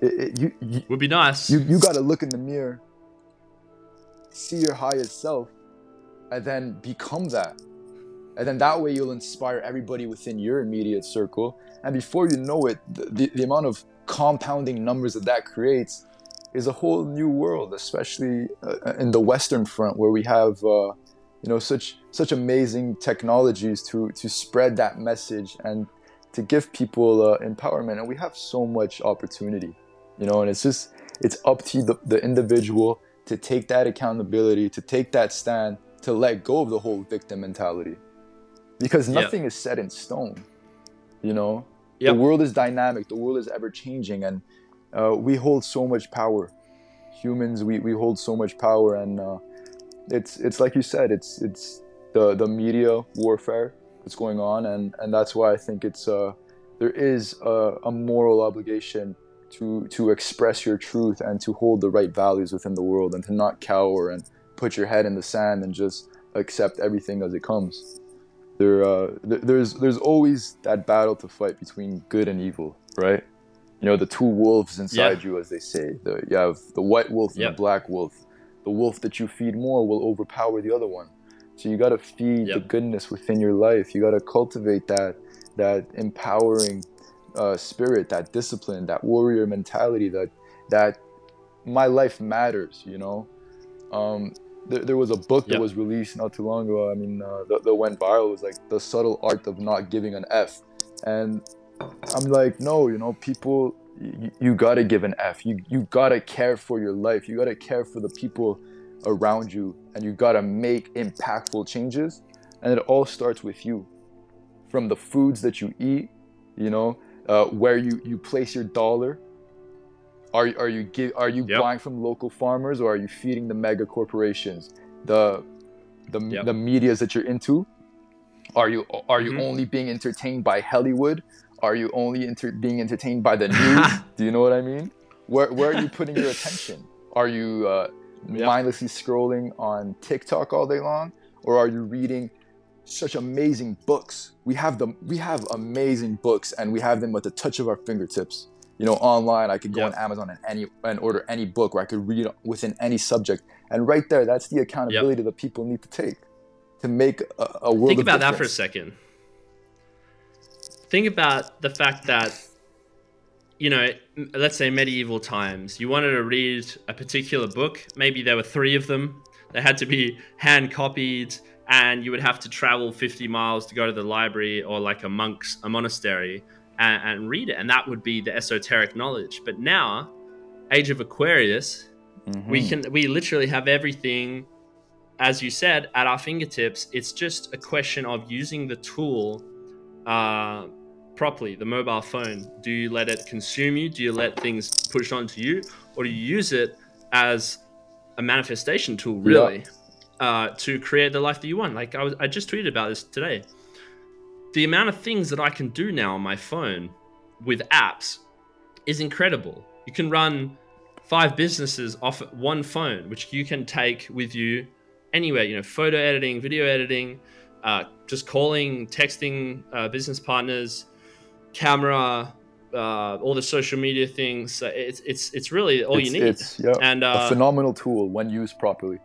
it, it, you, you Would be nice. you you gotta look in the mirror, see your highest self, and then become that. And then that way you'll inspire everybody within your immediate circle. And before you know it, the, the, the amount of compounding numbers that that creates is a whole new world, especially uh, in the Western front where we have, uh, you know, such such amazing technologies to to spread that message and to give people uh, empowerment. And we have so much opportunity, you know. And it's just it's up to the, the individual to take that accountability, to take that stand, to let go of the whole victim mentality, because Yeah. nothing is set in stone, you know. Yep. The world is dynamic. The world is ever changing, and uh, we hold so much power. Humans, we, we hold so much power, and uh, it's it's like you said, it's it's the the media warfare that's going on, and and that's why I think it's uh there is a, a moral obligation to to express your truth and to hold the right values within the world, and to not cower and put your head in the sand and just accept everything as it comes. There, uh, th- there's there's always that battle to fight between good and evil, right? You know, the two wolves inside you, as they say. The, you have the white wolf and Yep. the black wolf. The wolf that you feed more will overpower the other one. So you got to feed the goodness within your life. You got to cultivate that that empowering uh, spirit, that discipline, that warrior mentality. That that my life matters. You know. Um, there, there was a book that Yep. was released not too long ago. I mean, uh, that, that went viral. It was like the subtle art of not giving an F, and I'm like, no, you know, people, you, you gotta give an F. You you gotta care for your life. You gotta care for the people around you, and you gotta make impactful changes. And it all starts with you, from the foods that you eat, you know, uh, where you you place your dollar. Are are you give, are you Yep. buying from local farmers or are you feeding the mega corporations, the the Yep. the medias that you're into? Are you are you Mhm. only being entertained by Hollywood? Are you only inter- being entertained by the *laughs* news? Do you know what I mean? Where where are you putting your attention? Are you uh, Yeah. mindlessly scrolling on TikTok all day long, or are you reading such amazing books? We have them. We have amazing books, and we have them at the touch of our fingertips. You know, online, I could go Yeah. on Amazon and any and order any book, or I could read within any subject. And right there, that's the accountability that people need to take to make a, a world. Think about that for a second. Think about the fact that, you know, let's say medieval times, you wanted to read a particular book. Maybe there were three of them. They had to be hand copied, and you would have to travel 50 miles to go to the library or like a monk's, a monastery, and, and read it. And that would be the esoteric knowledge. But now, Age of Aquarius, we Mhm. can we literally have everything as you said at our fingertips it's just a question of using the tool uh, properly the mobile phone do you let it consume you do you let things push onto you or do you use it as a manifestation tool really uh, to create the life that you want like I, was, I just tweeted about this today the amount of things that i can do now on my phone with apps is incredible you can run five businesses off one phone, which you can take with you anywhere. You know, photo editing, video editing, uh, just calling, texting uh, business partners, camera, uh, all the social media things. It's it's it's really all it's, you need. It's yeah, and a uh, phenomenal tool when used properly.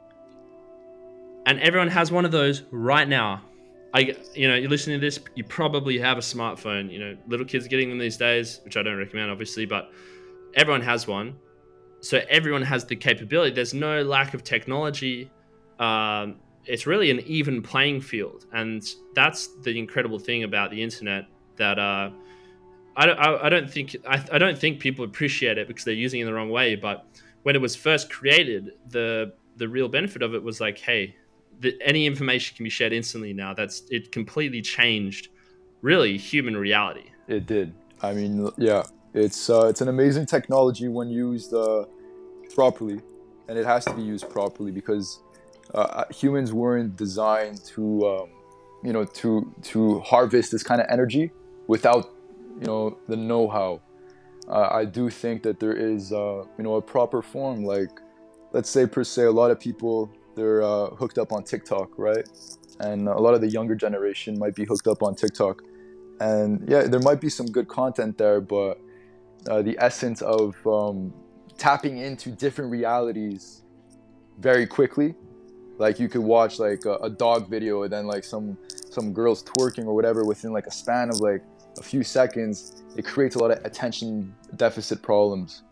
and everyone has one of those right now. I, you know, you're listening to this, you probably have a smartphone. You know, little kids are getting them these days, which I don't recommend, obviously, but everyone has one. So everyone has the capability. There's no lack of technology. Um, it's really an even playing field, and that's the incredible thing about the internet. That uh, I don't, I, I don't think I, I don't think people appreciate it because they're using it in the wrong way. But when it was first created, the the real benefit of it was like, hey, the, any information can be shared instantly now. That's it. Completely changed, really, human reality. It did. I mean, yeah, it's uh, it's an amazing technology when used uh, properly, and it has to be used properly because uh, humans weren't designed to, um, you know, to to harvest this kind of energy without, you know, the know-how. Uh, I do think that there is, uh, you know, a proper form. Like, let's say per se, a lot of people they're uh, hooked up on TikTok, right? And a lot of the younger generation might be hooked up on TikTok and yeah, there might be some good content there, but uh, the essence of um, tapping into different realities very quickly, like you could watch like a, a dog video and then like some some girls twerking or whatever within like a span of like a few seconds, it creates a lot of attention deficit problems.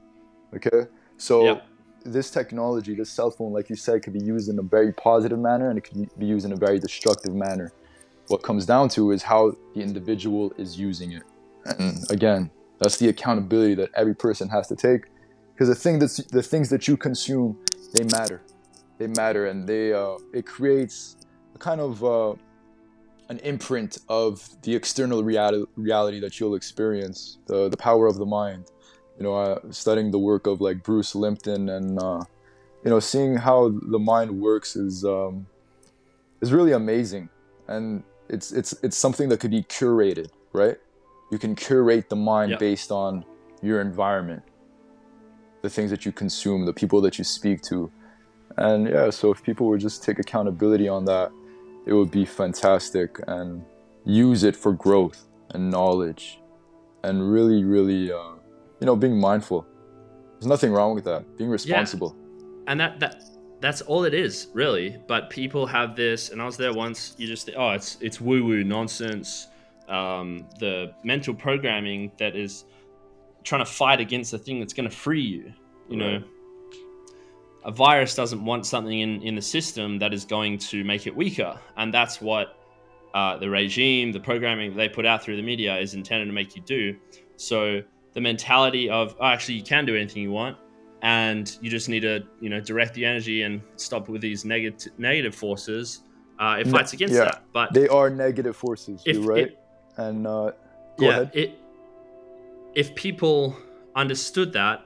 Okay, so. Yep. This technology, this cell phone, like you said, could be used in a very positive manner and it could be used in a very destructive manner. What comes down to is how the individual is using it. And again that's the accountability that every person has to take because the thing that's the things that you consume they matter. They matter and they uh, it creates a kind of uh, an imprint of the external reality, reality that you'll experience the, the power of the mind you know uh, studying the work of like bruce lipton and uh, you know seeing how the mind works is um, is really amazing and it's it's it's something that could be curated, right? You can curate the mind Yeah. based on your environment, the things that you consume, the people that you speak to, and yeah. So if people would just take accountability on that, it would be fantastic and use it for growth and knowledge, and really, really, uh, you know, being mindful. There's nothing wrong with that. Being responsible. Yeah. and that that that's all it is really but people have this and i was there once you just think oh it's it's woo woo nonsense um, the mental programming that is trying to fight against the thing that's going to free you you know a virus doesn't want something in in the system that is going to make it weaker and that's what uh, the regime the programming they put out through the media is intended to make you do so the mentality of oh, actually you can do anything you want and you just need to you know direct the energy and stop with these negative negative forces uh, it fights against yeah. that but They are negative forces. if you're right. it- and uh, go yeah ahead. it if people understood that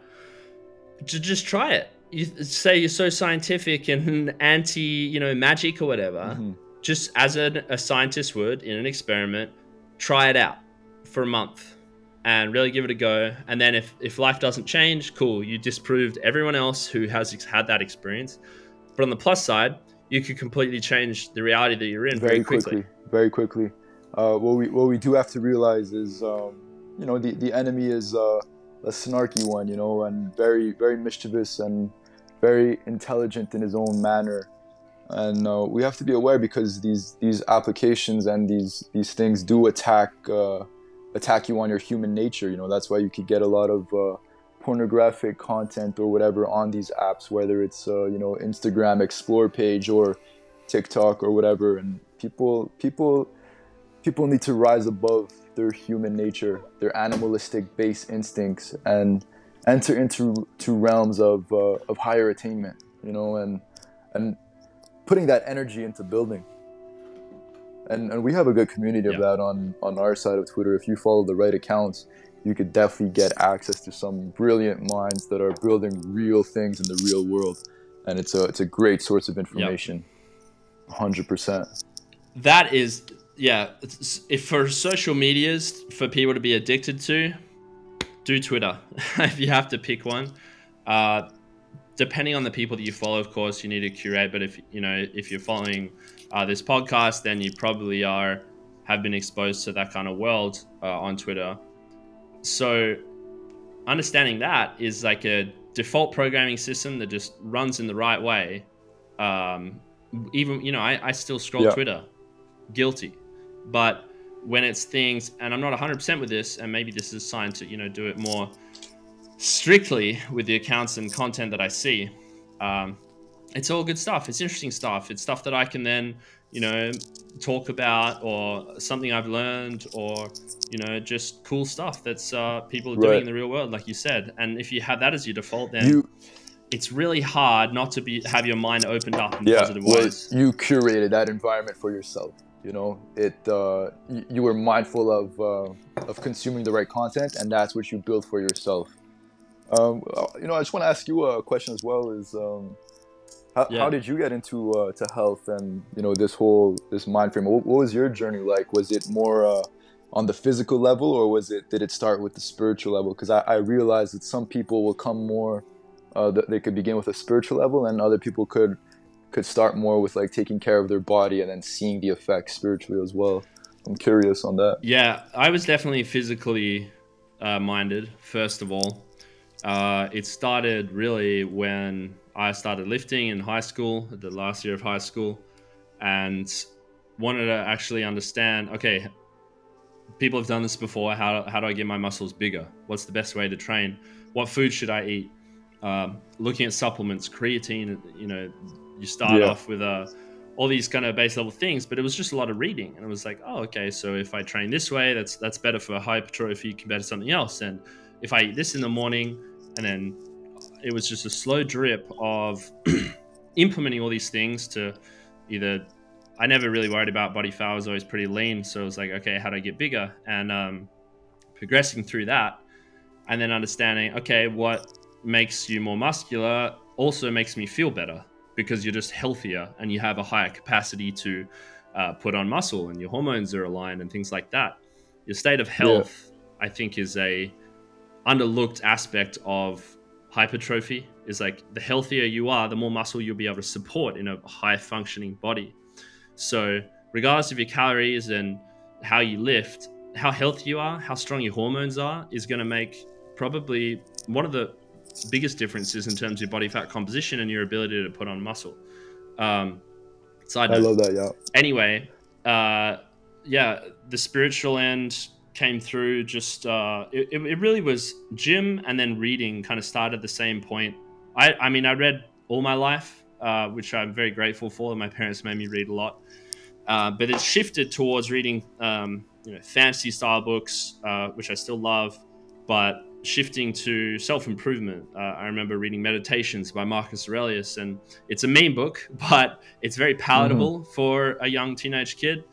ju- just try it you say you're so scientific and *laughs* anti you know magic or whatever Mhm. just as a, a scientist would in an experiment, try it out for a month and really give it a go. And then if, if life doesn't change, cool, you disproved everyone else who has had that experience. But on the plus side, you could completely change the reality that you're in very, very quickly. quickly. Very quickly. Uh, what we what we do have to realize is, um, you know, the, the enemy is uh, a snarky one, you know, and very very mischievous and very intelligent in his own manner. And uh, we have to be aware because these these applications and these these things do attack uh, attack you on your human nature. You know, that's why you could get a lot of uh, pornographic content or whatever on these apps, whether it's uh, you know Instagram Explore page or TikTok or whatever. And people people people need to rise above their human nature, their animalistic base instincts, and enter into to realms of uh, of higher attainment. You know, and and putting that energy into building. And, and we have a good community of that on, on our side of Twitter. If you follow the right accounts, you could definitely get access to some brilliant minds that are building real things in the real world, and it's a it's a great source of information. Hundred percent. That is, yeah. If for social medias for people to be addicted to, do Twitter. *laughs* if you have to pick one, uh, depending on the people that you follow, of course, you need to curate. But if you know if you're following uh, this podcast, then you probably are have been exposed to that kind of world uh, on Twitter so understanding that is like a default programming system that just runs in the right way. Um, even you know, I, I still scroll yeah. Twitter, guilty, but when it's things, and I'm not 100% with this, and maybe this is signed to you know do it more strictly with the accounts and content that I see. Um, it's all good stuff. It's interesting stuff. It's stuff that I can then you know talk about or something I've learned or you know just cool stuff that's uh, people are doing right. in the real world, like you said. And if you have that as your default, then you, it's really hard not to be have your mind opened up in yeah, positive well, ways. You curated that environment for yourself. You know, it uh, you, you were mindful of uh, of consuming the right content, and that's what you built for yourself. Um, uh, you know, I just want to ask you a question as well. Is um, how, yeah. how did you get into uh, to health and you know this whole this mind frame? What, what was your journey like? Was it more uh, on the physical level, or was it did it start with the spiritual level? Because I, I realized that some people will come more, uh, they could begin with a spiritual level, and other people could could start more with like taking care of their body and then seeing the effects spiritually as well. I'm curious on that. Yeah, I was definitely physically uh, minded first of all. Uh, it started really when I started lifting in high school, the last year of high school, and wanted to actually understand okay, people have done this before. How, how do I get my muscles bigger? What's the best way to train? What food should I eat? Um, looking at supplements, creatine, you know, you start yeah. off with uh, all these kind of base level things, but it was just a lot of reading. And it was like, oh, okay, so if I train this way, that's that's better for hypertrophy compared to something else. And if I eat this in the morning and then it was just a slow drip of *clears throat* implementing all these things to either I never really worried about body fat. I was always pretty lean. So it was like, okay, how do I get bigger? And um, progressing through that and then understanding, okay, what makes you more muscular also makes me feel better because you're just healthier and you have a higher capacity to uh, put on muscle and your hormones are aligned and things like that. Your state of health, yeah. I think, is a underlooked aspect of hypertrophy is like the healthier you are, the more muscle you'll be able to support in a high functioning body. So, regardless of your calories and how you lift, how healthy you are, how strong your hormones are, is going to make probably one of the biggest differences in terms of your body fat composition and your ability to put on muscle. Um, side I love that, yeah. Anyway, uh, yeah, the spiritual end came through just uh, it, it really was gym and then reading kind of started at the same point. I i mean i read all my life uh, which i'm very grateful for. My parents made me read a lot. Uh, but it shifted towards reading um, you know fantasy style books uh, which i still love but shifting to self-improvement. Uh, i remember reading meditations by marcus aurelius and it's a mean book *laughs* but it's very palatable mm-hmm. for a young teenage kid.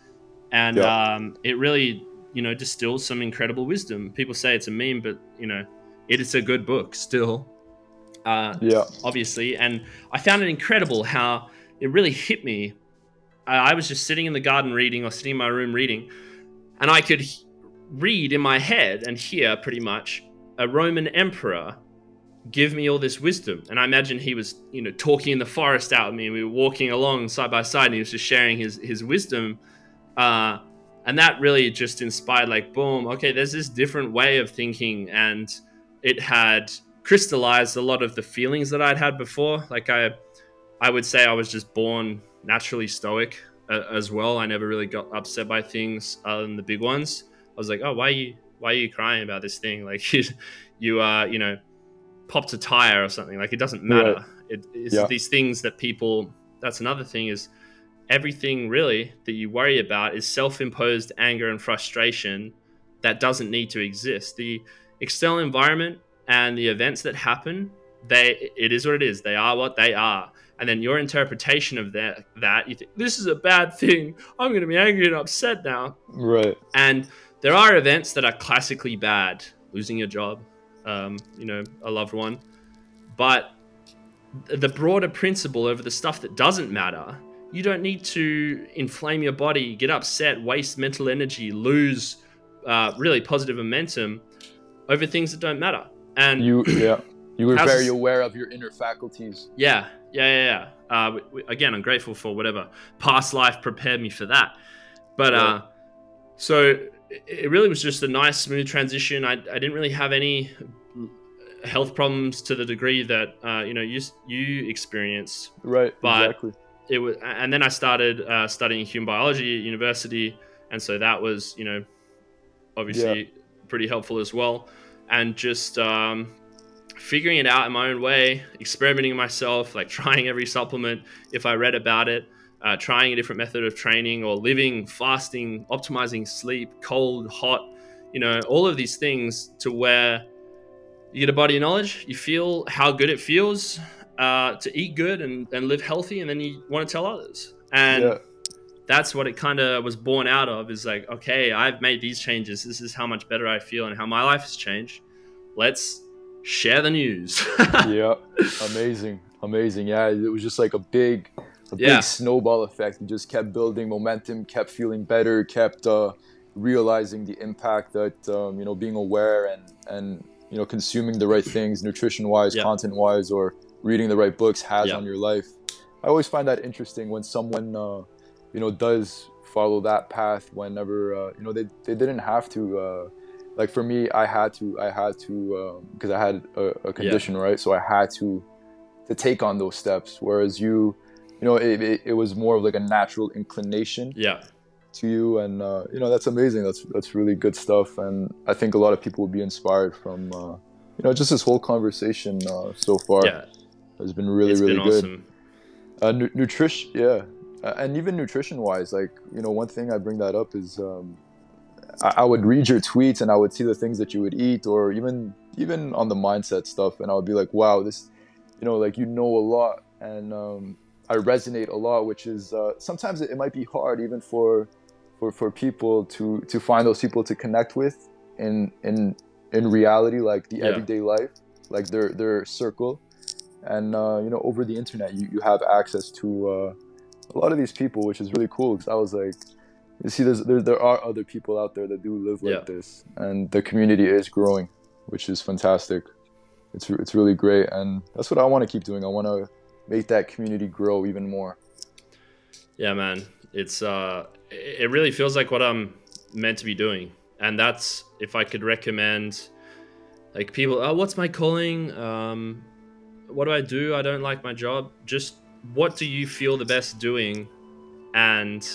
And yeah. um, it really you know, distills some incredible wisdom. People say it's a meme, but you know, it is a good book still. Uh, yeah, obviously, and I found it incredible how it really hit me. I was just sitting in the garden reading or sitting in my room reading, and I could read in my head and hear pretty much a Roman emperor give me all this wisdom. And I imagine he was, you know, talking in the forest out with me, and we were walking along side by side, and he was just sharing his his wisdom. Uh, and that really just inspired, like, boom, okay, there's this different way of thinking, and it had crystallized a lot of the feelings that I'd had before. Like I, I would say I was just born naturally stoic uh, as well. I never really got upset by things other than the big ones. I was like, oh, why are you why are you crying about this thing? *laughs* Like you, you uh, you know, popped a tire or something. Like it doesn't matter. Right. It, it's yeah. these things that people. That's another thing is everything really that you worry about is self-imposed anger and frustration that doesn't need to exist. The external environment and the events that happen, they it is what it is. They are what they are. And then your interpretation of that that you think this is a bad thing. I'm going to be angry and upset now. Right. And there are events that are classically bad, losing your job, um, you know, a loved one. But the broader principle over the stuff that doesn't matter, you don't need to inflame your body, get upset, waste mental energy, lose uh, really positive momentum over things that don't matter. And you, yeah, you were very aware of your inner faculties. Yeah, yeah, yeah. yeah. Uh, we, we, again, I'm grateful for whatever past life prepared me for that. But yeah. uh, so it really was just a nice, smooth transition. I, I didn't really have any health problems to the degree that uh, you know you you experienced. Right. But exactly. It was, and then I started uh, studying human biology at university, and so that was you know obviously yeah. pretty helpful as well. And just um, figuring it out in my own way, experimenting myself, like *laughs* trying every supplement if I read about it uh, trying a different method of training or living, fasting, optimizing sleep, cold, hot, you know, all of these things to where you get a body of knowledge, you feel how good it feels uh, to eat good and, and live healthy, and then you want to tell others. And yeah. that's what it kind of was born out of is like, okay, I've made these changes. This is how much better I feel and how my life has changed. Let's share the news. *laughs* yeah, amazing. Amazing. Yeah, it was just like a big a yeah. big snowball effect. You just kept building momentum, kept feeling better, kept uh, realizing the impact that um, you know being aware and and you know consuming the right things, nutrition wise, yeah. content wise, or reading the right books has yeah. on your life. I always find that interesting when someone uh, you know does follow that path whenever uh, you know they, they didn't have to uh, like for me i had to i had to because um, i had a, a condition yeah. right so i had to to take on those steps whereas you you know, it, it, it, was more of like a natural inclination. Yeah. To you, and uh, you know that's amazing. That's that's really good stuff, and I think a lot of people will be inspired from uh, you know just this whole conversation uh, so far. Yeah. Has been really it's really been good. Awesome. Uh, nu- nutrition, yeah, and even nutrition wise, like you know, one thing I bring that up is um, I, I would read your tweets and I would see the things that you would eat, or even even on the mindset stuff, and I would be like, wow, this, you know, like you know a lot, and um, I resonate a lot, which is uh, sometimes it, it, might be hard even for for for people to to find those people to connect with in in in reality, like the yeah. everyday life, like their their circle, and uh, you know over the internet you, you have access to uh, a lot of these people, which is really cool. Because I was like, you see, there's there, there are other people out there that do live like yeah. this, and the community is growing, which is fantastic. It's it's really great, and that's what I want to keep doing. I want to make that community grow even more. Yeah, man. It's uh it really feels like what I'm meant to be doing. And that's if I could recommend like people, oh, what's my calling? Um what do I do? I don't like my job. Just what do you feel the best doing and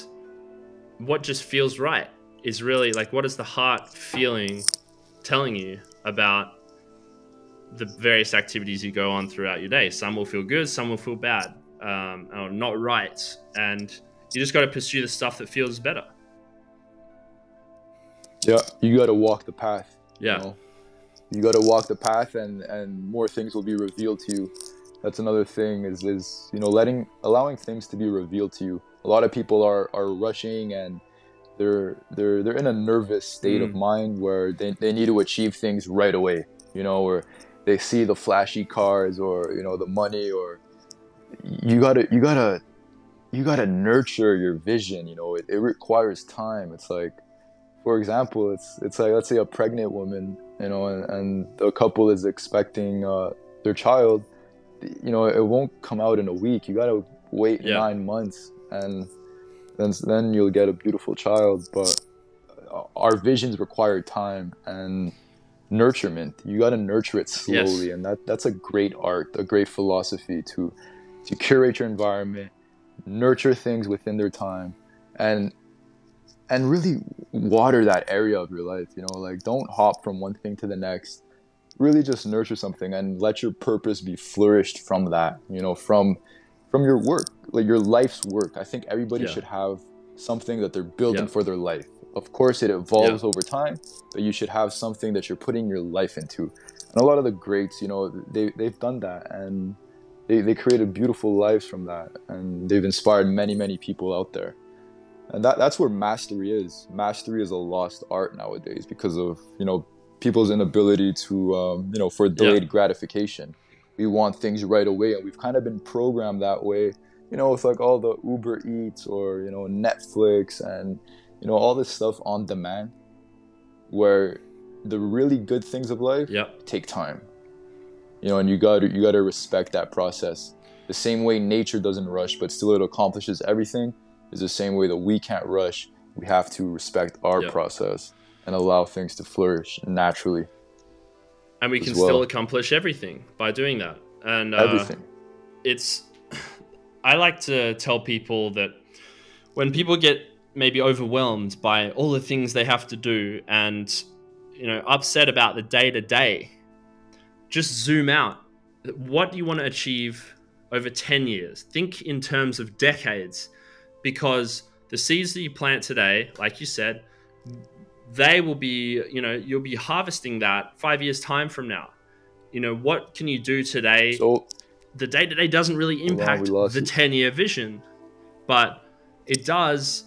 what just feels right is really like what is the heart feeling telling you about the various activities you go on throughout your day. Some will feel good, some will feel bad, um, or not right, and you just got to pursue the stuff that feels better. Yeah, you got to walk the path. Yeah, you, know? You got to walk the path, and and more things will be revealed to you. That's another thing is is you know letting allowing things to be revealed to you. A lot of people are are rushing and they're they're they're in a nervous state mm. of mind where they, they need to achieve things right away you know or they see the flashy cars or you know the money or you gotta you gotta you gotta nurture your vision. You know, it, it requires time. It's like, for example, it's it's like let's say a pregnant woman, you know, and, and the couple is expecting uh, their child. You know, it won't come out in a week. You gotta wait yeah. nine months, and then then you'll get a beautiful child. But our visions require time and nurturement. You got to nurture it slowly, yes. and that that's a great art, a great philosophy to to curate your environment, nurture things within their time, and and really water that area of your life. You know, like don't hop from one thing to the next. Really, just nurture something and let your purpose be flourished from that. You know, from from your work, like your life's work. I think everybody yeah. should have something that they're building yeah. for their life of course it evolves yeah. over time but you should have something that you're putting your life into and a lot of the greats you know they, they've done that and they, they created beautiful lives from that and they've inspired many many people out there and that, that's where mastery is. Mastery is a lost art nowadays because of you know people's inability to um, you know for delayed yeah. gratification. We want things right away and we've kind of been programmed that way. You know with like all the uber eats or you know netflix and you know all this stuff on demand where the really good things of life yep. take time. You know and you got you got to respect that process. The same way nature doesn't rush but still it accomplishes everything is the same way that we can't rush. We have to respect our yep. process and allow things to flourish naturally and we can well. still accomplish everything by doing that. And uh, everything. it's i like to tell people that when people get maybe overwhelmed by all the things they have to do and you know upset about the day to day just zoom out. What do you want to achieve over 10 years? Think in terms of decades because the seeds that you plant today like you said they will be you know you'll be harvesting that 5 years time from now you know what can you do today so, the day to day doesn't really impact the 10 year vision but it does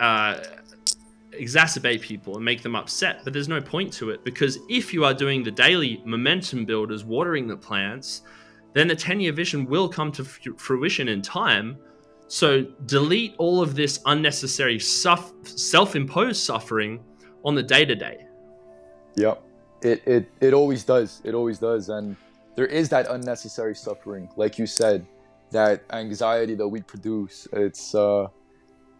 uh, exacerbate people and make them upset, but there's no point to it because if you are doing the daily momentum builders, watering the plants, then the 10 year vision will come to fruition in time. So delete all of this unnecessary suff- self imposed suffering on the day to day. Yep. It, it, it always does. It always does. And there is that unnecessary suffering. Like you said, that anxiety that we produce. It's, uh,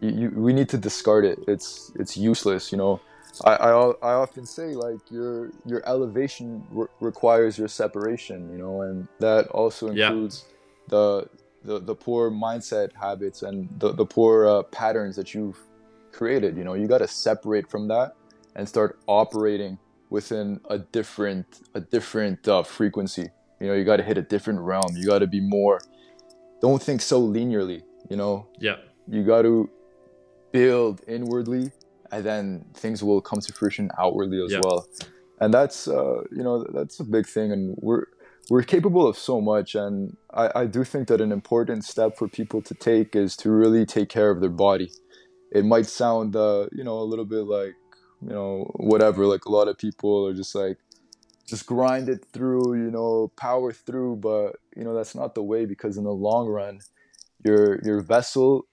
you, you, we need to discard it. It's it's useless. You know, I, I, I often say like your your elevation re- requires your separation. You know, and that also includes yeah. the, the the poor mindset habits and the the poor uh, patterns that you've created. You know, you got to separate from that and start operating within a different a different uh, frequency. You know, you got to hit a different realm. You got to be more. Don't think so linearly. You know. Yeah. You got to build inwardly and then things will come to fruition outwardly as well and that's uh, you know that's a big thing and we're we're capable of so much and I, I do think that an important step for people to take is to really take care of their body. It might sound uh, you know a little bit like you know whatever like a lot of people are just like just grind it through you know power through but you know that's not the way because in the long run your your vessel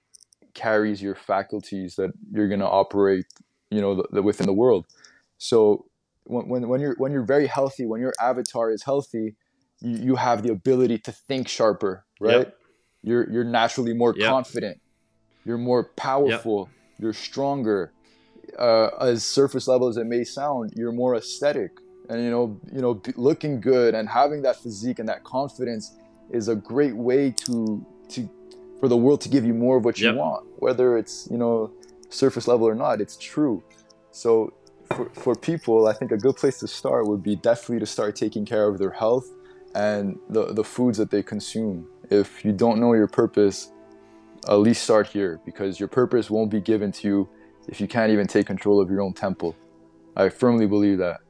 carries your faculties that you're going to operate you know the, the, within the world. So when, when, when you're when you're very healthy when your avatar is healthy you, you have the ability to think sharper right yep. you're you're naturally more yep. confident you're more powerful yep. you're stronger uh, as surface level as it may sound you're more aesthetic and you know you know looking good and having that physique and that confidence is a great way to to for the world to give you more of what you want, whether it's you know surface level or not. It's true. So for, for people, I think a good place to start would be definitely to start taking care of their health and the, the foods that they consume. If you don't know your purpose, at least start here because your purpose won't be given to you if you can't even take control of your own temple. I firmly believe that.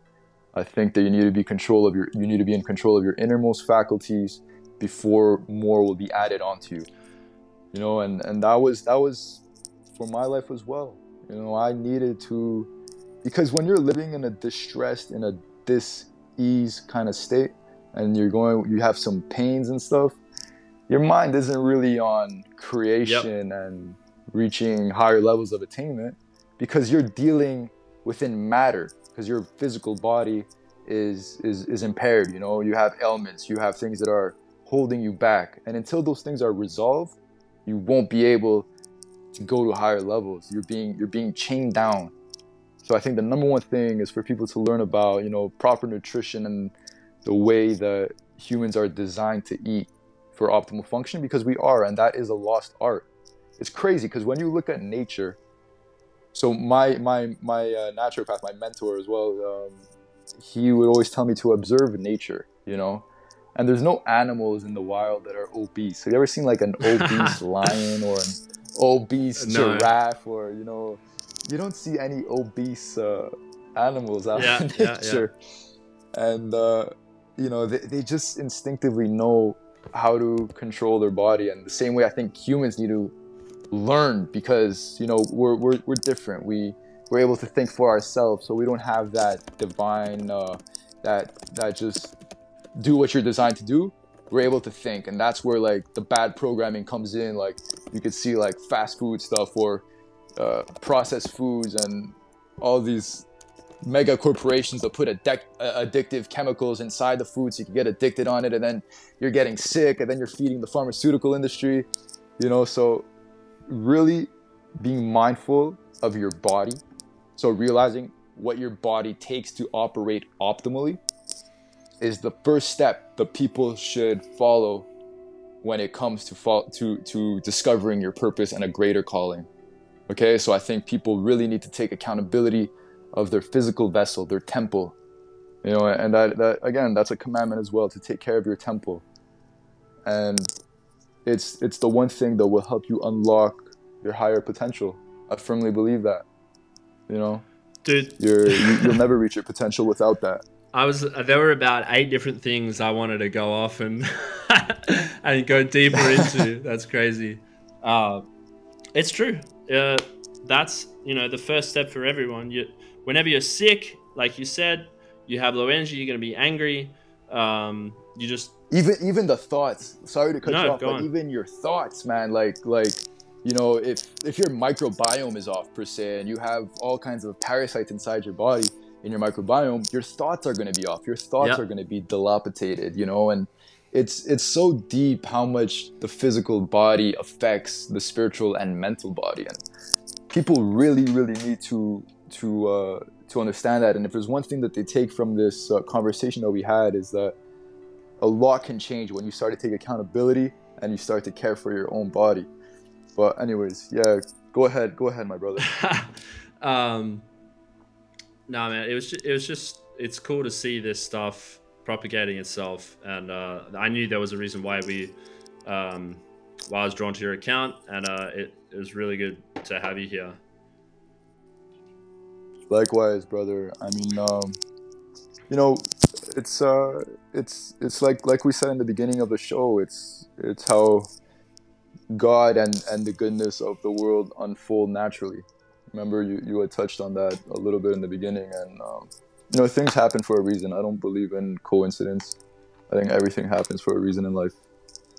I think that you need to be control of your you need to be in control of your innermost faculties before more will be added onto you you know and and that was that was for my life as well you know i needed to because when you're living in a distressed in a dis-ease kind of state and you're going you have some pains and stuff your mind isn't really on creation yep. and reaching higher levels of attainment because you're dealing within matter because your physical body is is is impaired you know? You have ailments you have things that are holding you back and until those things are resolved you won't be able to go to higher levels. You're being you're being chained down. So i think the number one thing is for people to learn about you know proper nutrition and the way that humans are designed to eat for optimal function because we are and that is a lost art it's crazy because when you look at nature so my my my uh, naturopath my mentor as well um, he would always tell me to observe nature you know and there's no animals in the wild that are obese have you ever seen like an *laughs* obese lion or an obese no. giraffe or you know you don't see any obese uh, animals out yeah, in nature *laughs* yeah, yeah. and uh, you know they, they just instinctively know how to control their body. And the same way i think humans need to learn because you know we're, we're, we're different. We we're able to think for ourselves. So we don't have that divine uh, that that just do what you're designed to do. We're able to think. And that's where like the bad programming comes in. Like you could see like fast food stuff or uh, processed foods and all these mega corporations that put addic- uh, addictive chemicals inside the food so you can get addicted on it and then you're getting sick and then you're feeding the pharmaceutical industry you know? So really being mindful of your body. So realizing what your body takes to operate optimally is the first step that people should follow when it comes to fo- to to discovering your purpose and a greater calling. Okay? So i think people really need to take accountability of their physical vessel, their temple. You know, and that, that again, that's a commandment as well to take care of your temple. And it's it's the one thing that will help you unlock your higher potential. I firmly believe that. You know, dude, you're you, *laughs* you'll never reach your potential without that. I was there were about eight different things I wanted to go off and *laughs* and go deeper into. *laughs* That's crazy. Uh, it's true. Uh, that's you know the first step for everyone. You whenever you're sick, like you said, you have low energy, you're going to be angry. Um, you just even even the thoughts. Sorry to cut no, you off, but on. even your thoughts, man. Like like you know, if if your microbiome is off per se, and you have all kinds of parasites inside your body in your microbiome, your thoughts are going to be off. Your thoughts yep. are going to be dilapidated. You know, and it's it's so deep how much the physical body affects the spiritual and mental body, and people really really need to to uh, to understand that. And if there's one thing that they take from this uh, conversation that we had is that a lot can change when you start to take accountability and you start to care for your own body. But anyways, yeah, go ahead, go ahead, my brother. *laughs* um, no, nah, man, it was just, it was just it's cool to see this stuff propagating itself, and uh, I knew there was a reason why we. Um, why I was drawn to your account, and uh, it, it was really good to have you here. Likewise, brother. I mean, um, you know, it's uh, it's it's like like we said in the beginning of the show. It's it's how God and and the goodness of the world unfold naturally. Remember, you you had touched on that a little bit in the beginning, and um, you know, things happen for a reason. I don't believe in coincidence. I think everything happens for a reason in life.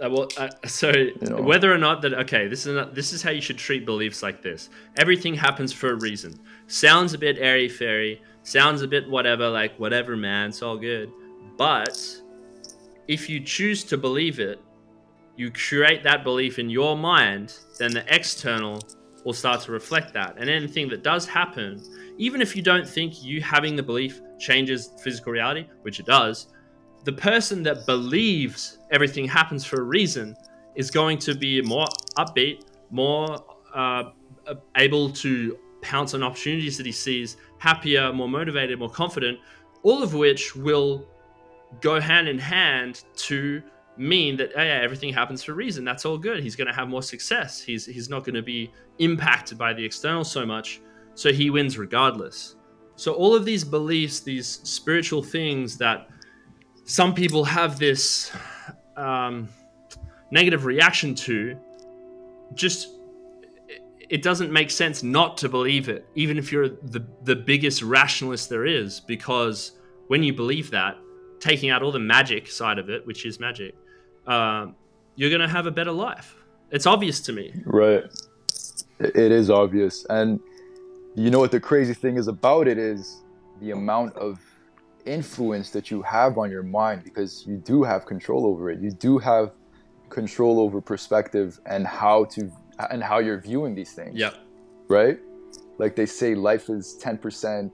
Uh, well, uh, so you know. whether or not that okay, this is not, this is how you should treat beliefs like this. Everything happens for a reason. Sounds a bit airy fairy. Sounds a bit whatever, like whatever, man. It's all good. But if you choose to believe it, you create that belief in your mind. Then the external will start to reflect that. And anything that does happen, even if you don't think you having the belief changes physical reality, which it does, the person that believes everything happens for a reason is going to be more upbeat, more uh, able to pounce on opportunities that he sees, happier, more motivated, more confident, all of which will go hand in hand to mean that oh yeah, everything happens for a reason. That's all good. He's going to have more success. He's he's not going to be impacted by the external so much, so he wins regardless. So all of these beliefs, these spiritual things that some people have this um, negative reaction to just it doesn't make sense not to believe it even if you're the, the biggest rationalist there is because when you believe that taking out all the magic side of it which is magic uh, you're going to have a better life. It's obvious to me. Right. It is obvious. And you know what the crazy thing is about it is the amount of influence that you have on your mind because you do have control over it. You do have control over perspective and how to and how you're viewing these things. Yeah. Right? Like they say life is 10%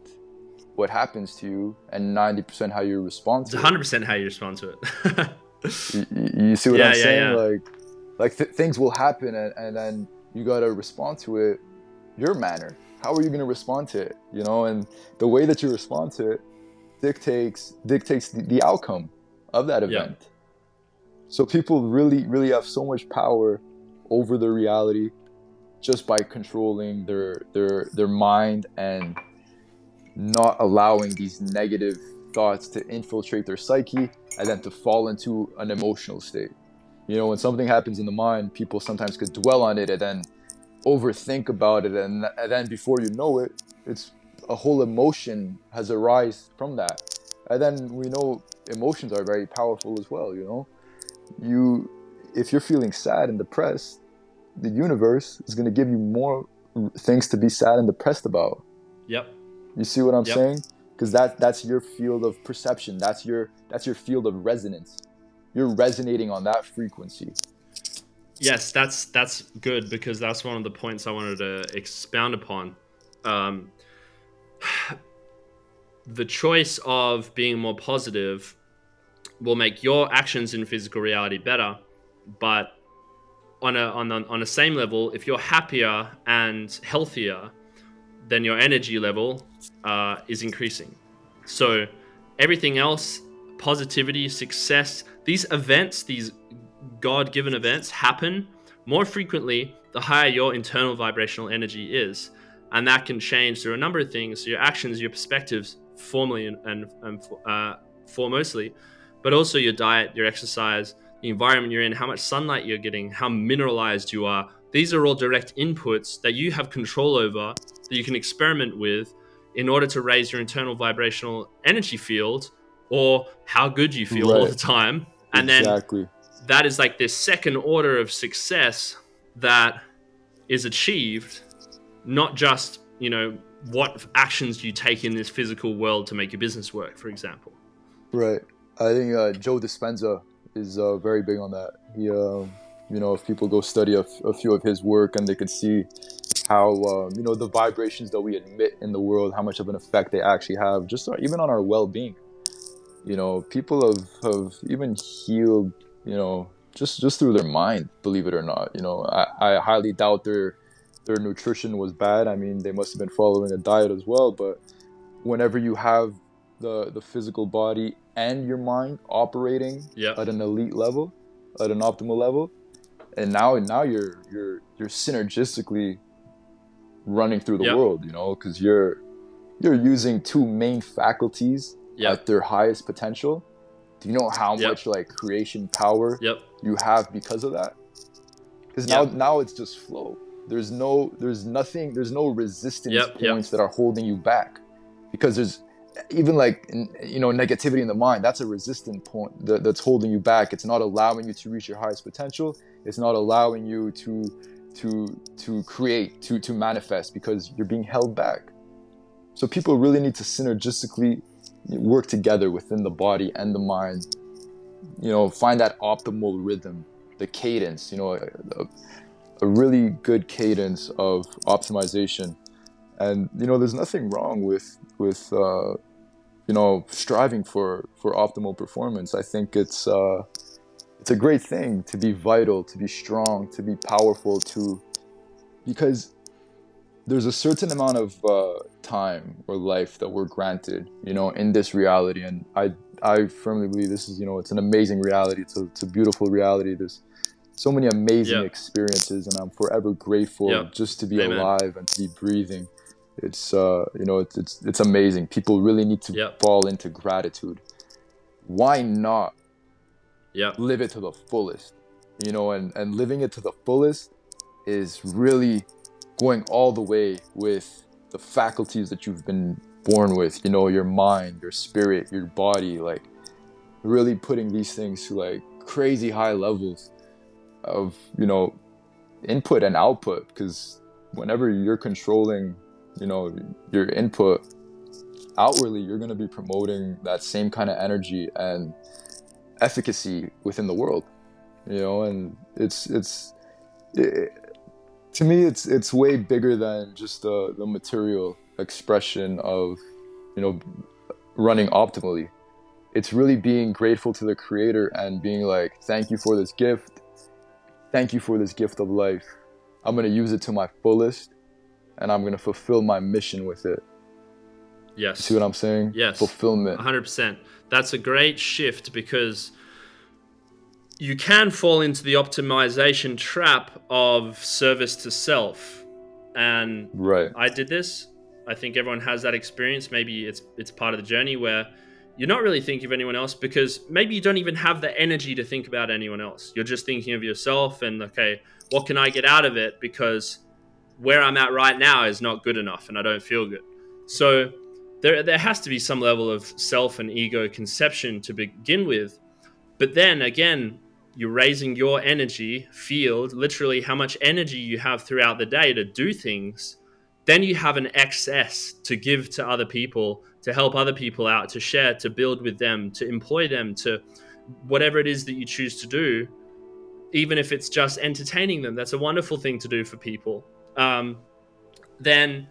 what happens to you and 90% how you respond to it's 100% how you respond to it. *laughs* you, you, see what yeah, I'm yeah, saying? Yeah. Like like th- things will happen and, and then you got to respond to it your manner. How are you going to respond to it? You know, and the way that you respond to it dictates dictates the, the outcome of that event. So people really really have so much power over their reality just by controlling their their their mind and not allowing these negative thoughts to infiltrate their psyche and then to fall into an emotional state. You know, when something happens in the mind, people sometimes could dwell on it and then overthink about it, and, and then before you know it, it's a whole emotion has arise from that. And then we know emotions are very powerful as well. You know, you if you're feeling sad and depressed, the universe is going to give you more things to be sad and depressed about. Yep. You see what I'm yep. saying? Because that that's your field of perception. That's your that's your field of resonance you're resonating on that frequency yes that's that's good because that's one of the points i wanted to expound upon um, *sighs* the choice of being more positive will make your actions in physical reality better but on a on a, on same level if you're happier and healthier then your energy level uh, is increasing so everything else positivity success these events, these God given events, happen more frequently the higher your internal vibrational energy is. And that can change through a number of things your actions, your perspectives, formally and, and, and uh, foremostly, but also your diet, your exercise, the environment you're in, how much sunlight you're getting, how mineralized you are. These are all direct inputs that you have control over that you can experiment with in order to raise your internal vibrational energy field or how good you feel right. all the time and exactly. then that is like this second order of success that is achieved not just you know what actions do you take in this physical world to make your business work for example. Right. I think uh, joe dispenza is uh, very big on that. He uh, you know if people go study a, f- a few of his work and they could see how um, you know the vibrations that we emit in the world how much of an effect they actually have just even on our well-being. You know people have have even healed you know just just through their mind believe it or not. You know i, I highly doubt their their nutrition was bad i mean they must have been following a diet as well but whenever you have the the physical body and your mind operating at an elite level at an optimal level and now now you're you're you're synergistically running through the world you know because you're you're using two main faculties at their highest potential, do you know how much like creation power you have because of that? Because now now it's just flow. There's no there's nothing there's no resistance points that are holding you back. Because there's even like you know negativity in the mind that's a resistant point that, that's holding you back. It's not allowing you to reach your highest potential. It's not allowing you to to to create to to manifest because you're being held back. So people really need to synergistically work together within the body and the mind. You know find that optimal rhythm the cadence you know uh, a, really good cadence of optimization and you know there's nothing wrong with with uh, you know striving for for optimal performance i think it's uh, it's a great thing to be vital to be strong to be powerful to because there's a certain amount of uh, time or life that we're granted, you know, in this reality. And I, I firmly believe this is, you know, it's an amazing reality. It's a, it's a beautiful reality. There's so many amazing experiences, and I'm forever grateful just to be Amen. alive and to be breathing. It's, uh, you know, it's, it's, it's amazing. People really need to fall into gratitude. Why not yep. live it to the fullest? You know, and, and living it to the fullest is really going all the way with the faculties that you've been born with you know your mind your spirit your body like really putting these things to like crazy high levels of you know input and output because whenever you're controlling you know your input outwardly you're going to be promoting that same kind of energy and efficacy within the world you know and it's it's it, to me it's it's way bigger than just the the material expression of you know running optimally. It's really being grateful to the creator and being like thank you for this gift thank you for this gift of life. I'm going to use it to my fullest and i'm going to fulfill my mission with it. Yes. See what i'm saying? Yes. Fulfillment. 100% that's a great shift because you can fall into the optimization trap of service to self. And right. I did this. I think everyone has that experience. Maybe it's it's part of the journey where you're not really thinking of anyone else because maybe you don't even have the energy to think about anyone else. You're just thinking of yourself and okay what can i get out of it because where i'm at right now is not good enough and i don't feel good. So there, there has to be some level of self and ego conception to begin with. But then again you're raising your energy field, literally how much energy you have throughout the day to do things, then you have an excess to give to other people, to help other people out, to share, to build with them, to employ them, to whatever it is that you choose to do, even if it's just entertaining them. That's a wonderful thing to do for people. Um, then,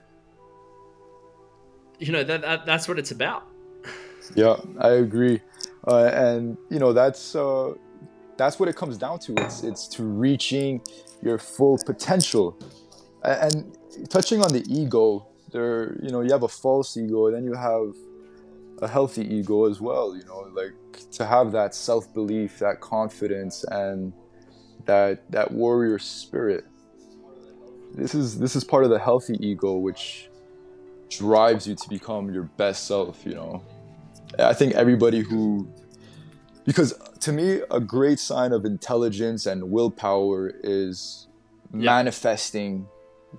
you know, that, that, that's what it's about. *laughs* Yeah, I agree. Uh, and, you know, that's. Uh that's what it comes down to. It's it's to reaching your full potential. And touching on the ego, there you know you have a false ego, and then you have a healthy ego as well. You know, like to have that self belief, that confidence, and that that warrior spirit. This is this is part of the healthy ego, which drives you to become your best self. You know, I think everybody who because to me a great sign of intelligence and willpower is manifesting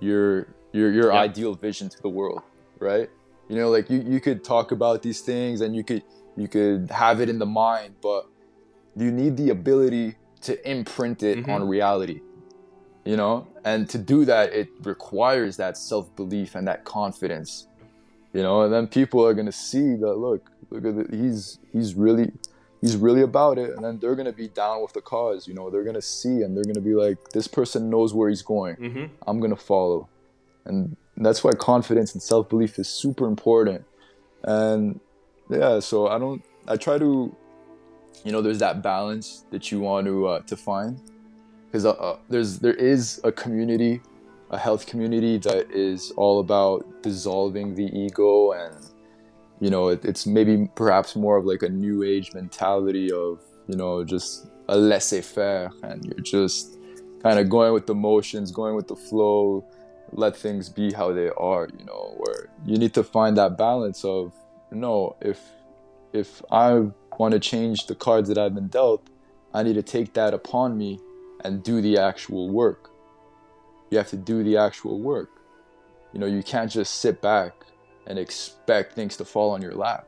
your your your ideal vision to the world right? You know like you, you could talk about these things and you could you could have it in the mind but you need the ability to imprint it mm-hmm. on reality you know? And to do that it requires that self-belief and that confidence you know? And then people are going to see that look look at it he's he's really he's really about it. And then they're gonna be down with the cause you know? They're gonna see and they're gonna be like this person knows where he's going. Mm-hmm. i'm gonna follow and that's why confidence and self-belief is super important. And yeah so i don't i try to you know there's that balance that you want to uh, to find. Because uh, uh, there's there is a community a health community that is all about dissolving the ego and you know it, it's maybe perhaps more of like a new age mentality of you know just a laissez-faire and you're just kind of going with the motions going with the flow let things be how they are you know where you need to find that balance of no if if i want to change the cards that i've been dealt i need to take that upon me and do the actual work you have to do the actual work you know you can't just sit back and expect things to fall on your lap.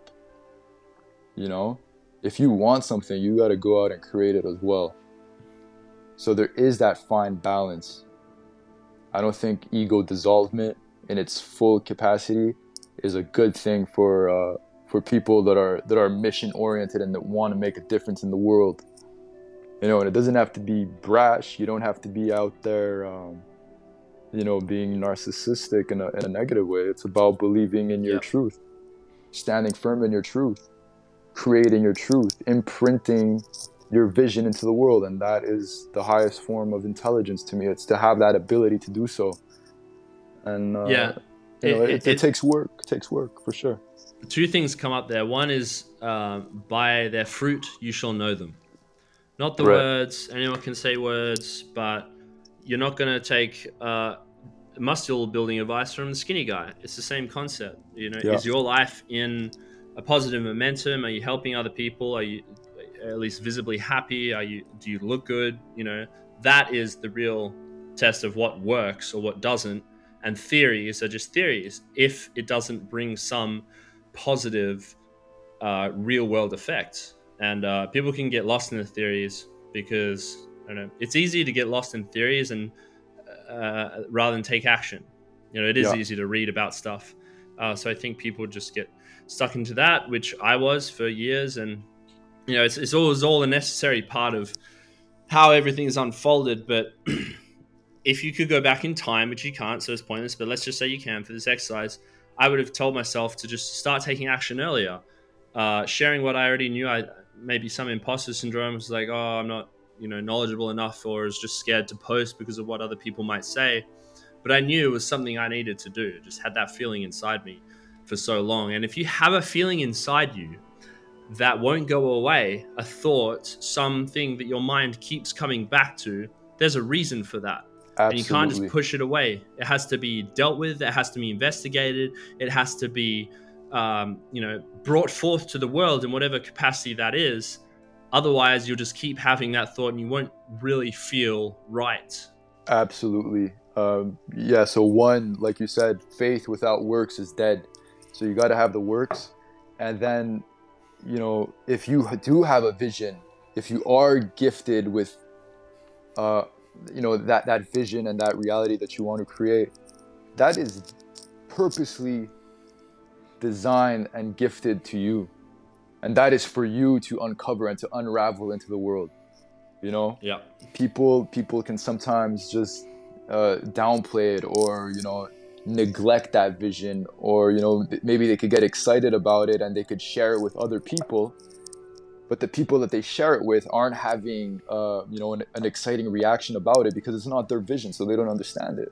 You know, if you want something, you got to go out and create it as well. So there is that fine balance. I don't think ego dissolvement in its full capacity is a good thing for uh, for people that are that are mission oriented and that want to make a difference in the world. You know, and it doesn't have to be brash. You don't have to be out there um, you know, being narcissistic in a, in a negative way. It's about believing in your yeah. truth, standing firm in your truth, creating your truth, imprinting your vision into the world. And that is the highest form of intelligence to me. It's to have that ability to do so. And uh, yeah, you know, it, it, it, takes work. It takes work for sure. Two things come up there. One is uh, by their fruit you shall know them. Not the right. words. Anyone can say words, but you're not going to take uh, muscle building advice from the skinny guy. It's the same concept. You know, yeah. is your life in a positive momentum? Are you helping other people? Are you at least visibly happy? Are you? Do you look good? You know, that is the real test of what works or what doesn't. And theories are just theories if it doesn't bring some positive, uh, real world effect. And uh, people can get lost in the theories because I don't know. It's easy to get lost in theories and uh, rather than take action. You know, it is Yeah. easy to read about stuff. Uh, so I think people just get stuck into that, which I was for years, and you know, it's it's always all a necessary part of how everything's unfolded. But *clears throat* if you could go back in time, which you can't, so it's pointless. But let's just say you can for this exercise, I would have told myself to just start taking action earlier, uh, sharing what I already knew. I maybe some imposter syndrome was like, oh, I'm not you know knowledgeable enough, or is just scared to post because of what other people might say. But I knew it was something I needed to do. Just had that feeling inside me for so long. And if you have a feeling inside you that won't go away, a thought, something that your mind keeps coming back to, there's a reason for that. And you can't just push it away. It has to be dealt with. It has to be investigated. It has to be, um, you know, brought forth to the world in whatever capacity that is. Otherwise, you'll just keep having that thought, and you won't really feel right. Absolutely. Um, yeah. So one, like you said, faith without works is dead. So you got to have the works, and then, you know, if you do have a vision, if you are gifted with, uh, you know, that that vision and that reality that you want to create, that is purposely designed and gifted to you, and that is for you to uncover and to unravel into the world. You know Yeah. people people can sometimes just uh, downplay it or you know neglect that vision or you know maybe they could get excited about it and they could share it with other people but the people that they share it with aren't having uh, you know an, an exciting reaction about it because it's not their vision so they don't understand it.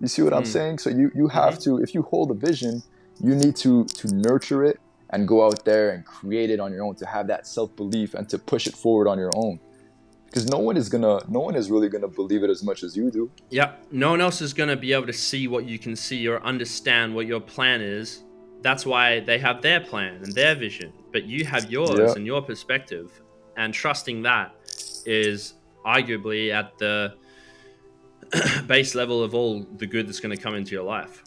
You see what i'm Mm. saying? So you you have to if you hold a vision you need to to nurture it and go out there and create it on your own to have that self-belief and to push it forward on your own because no one is gonna no one is really gonna believe it as much as you do Yeah. No one else is going to be able to see what you can see or understand what your plan is. That's why they have their plan and their vision, but you have yours and your perspective. And trusting that is arguably at the *clears throat* base level of all the good that's going to come into your life.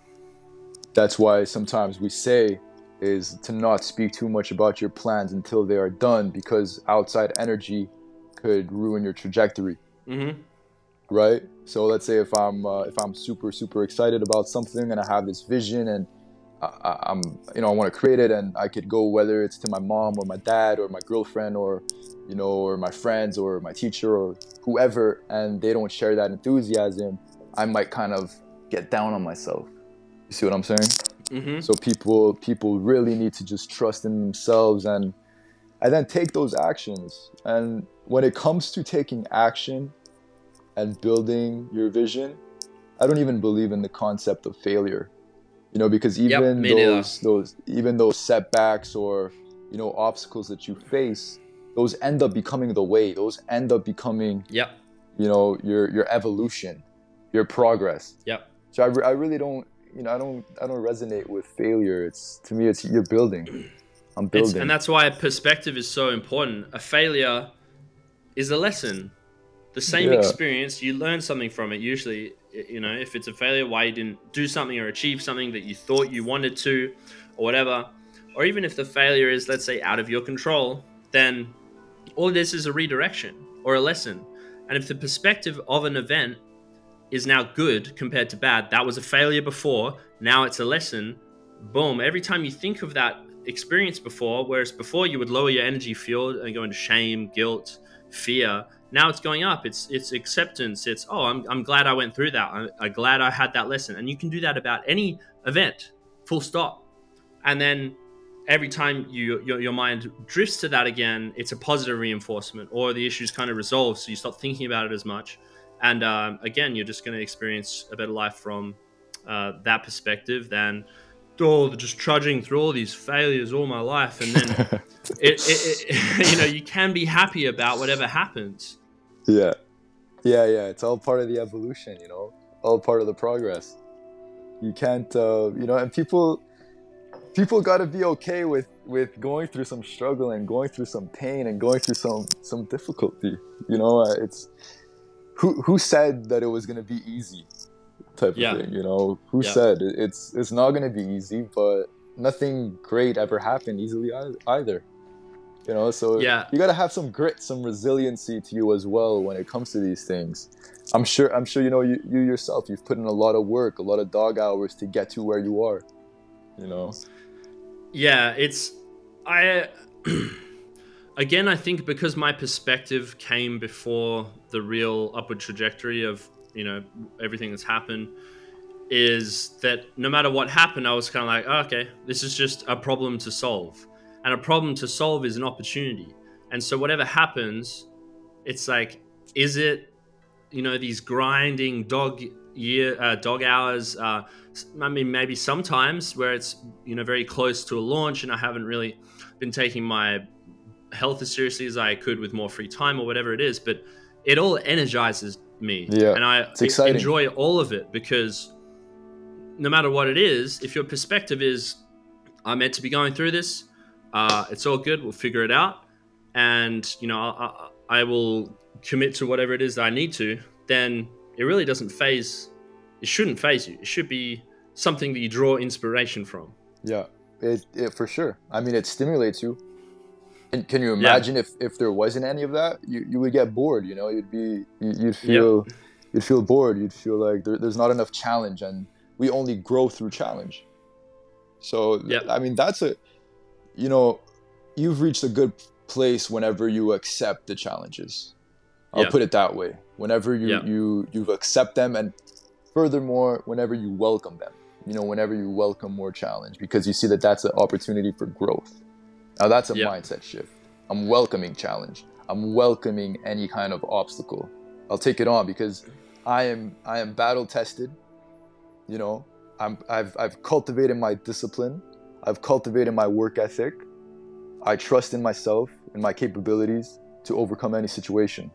that's why sometimes we say is to not speak too much about your plans until they are done because outside energy could ruin your trajectory Mm-hmm. right so let's say if i'm uh, if i'm super super excited about something and i have this vision and I, i'm you know i want to create it and i could go whether it's to my mom or my dad or my girlfriend or you know or my friends or my teacher or whoever and they don't share that enthusiasm i might kind of get down on myself you see what i'm saying Mm-hmm. so people people really need to just trust in themselves and and then take those actions and when it comes to taking action and building your vision i don't even believe in the concept of failure you know because Yep, even neither. those those even those setbacks or you know obstacles that you face those end up becoming the way those end up becoming Yep. you know your your evolution your progress Yep. so I, re- I really don't you know i don't i don't resonate with failure it's to me it's you're building i'm It's, building and that's why perspective is so important. A failure is a lesson. The same Yeah. experience, you learn something from it. Usually, you know, if it's a failure, why you didn't do something or achieve something that you thought you wanted to, or whatever. Or even if the failure is, let's say, out of your control, then all this is a redirection or a lesson. And if the perspective of an event is now good compared to bad, that was a failure before, now it's a lesson, boom, every time you think of that experience before, whereas before you would lower your energy field and go into shame, guilt, fear, now it's going up. It's it's acceptance. It's oh, I'm, I'm glad I went through that. I'm, I'm glad I had that lesson. And you can do that about any event, full stop. And then every time you your, your mind drifts to that again, it's a positive reinforcement, or the issue's kind of resolved, so you stop thinking about it as much. And um, again, you're just going to experience a better life from uh, that perspective than oh, just trudging through all these failures all my life, and then *laughs* it, it, it, *laughs* you know you can be happy about whatever happens. yeah. Yeah yeah it's all part of the evolution you know all part of the progress. You can't uh, you know and people people got to be okay with with going through some struggle and going through some pain and going through some some difficulty you know uh, it's who who said that it was going to be easy type Yeah. of thing you know who Yeah. said it's it's not going to be easy but nothing great ever happened easily either You know, so Yeah. you got to have some grit, some resiliency to you as well when it comes to these things. I'm sure. I'm sure you know you, you yourself. You've put in a lot of work, a lot of dog hours to get to where you are. You know. Yeah, it's I *clears throat* again I think because my perspective came before the real upward trajectory of, you know, everything that's happened is that no matter what happened I was kind of like, oh, okay, this is just a problem to solve. And a problem to solve is an opportunity. And so whatever happens, it's like is it you know these grinding dog year uh, dog hours uh, I mean, maybe sometimes where it's you know very close to a launch, and I haven't really been taking my health as seriously as I could with more free time or whatever it is. But it all energizes me, Yeah, and I enjoy all of it because no matter what it is, if your perspective is I'm meant to be going through this, uh, it's all good. We'll figure it out, and you know I, I, I will commit to whatever it is that I need to. Then it really doesn't phase. It shouldn't phase you. It should be something that you draw inspiration from. Yeah, it, it for sure. I mean, it stimulates you. And can you imagine if if there wasn't any of that, you, you would get bored. You know, you'd be you, you'd feel you'd feel bored. You'd feel like there, there's not enough challenge, and we only grow through challenge. So Yep. I mean, that's a you know, you've reached a good place whenever you accept the challenges. I'll Yeah. put it that way. Whenever you Yeah. you you accept them, and furthermore, whenever you welcome them you know, whenever you welcome more challenge because you see that that's an opportunity for growth. Now that's a Yeah. mindset shift. I'm welcoming challenge. I'm welcoming any kind of obstacle. I'll take it on because I am I am battle tested. You know, I'm I've I've cultivated my discipline. I've cultivated my work ethic. I trust in myself and my capabilities to overcome any situation.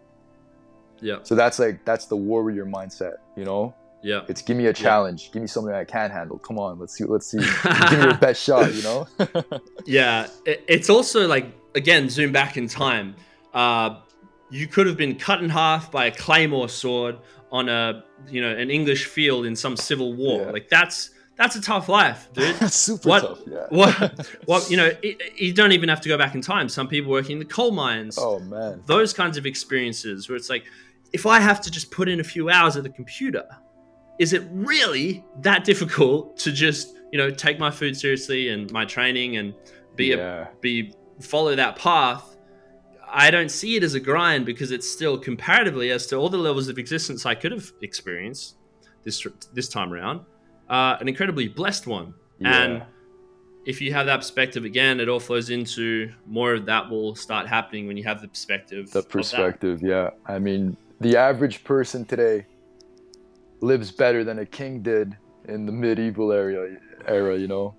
Yeah, So that's like that's the warrior mindset, you know? Yeah, It's give me a challenge. Give me something I can handle. Come on, let's see. Let's see. *laughs* give me your best shot. You know. *laughs* yeah. It's also like again, zoom back in time. Uh, you could have been cut in half by a claymore sword on a you know an English field in some civil war. Yeah. Like that's that's a tough life, dude. *laughs* That's super What- tough. Yeah. what what you know it, you don't even have to go back in time some people working in the coal mines Oh man. those kinds of experiences where it's like if i have to just put in a few hours at the computer is it really that difficult to just you know take my food seriously and my training and be a, be follow that path i don't see it as a grind because it's still comparatively as to all the levels of existence i could have experienced this this time around uh, an incredibly blessed one and if you have that perspective again, it all flows into more of that will start happening when you have the perspective. the perspective. Yeah. I mean, the average person today lives better than a king did in the medieval era. Era, you know.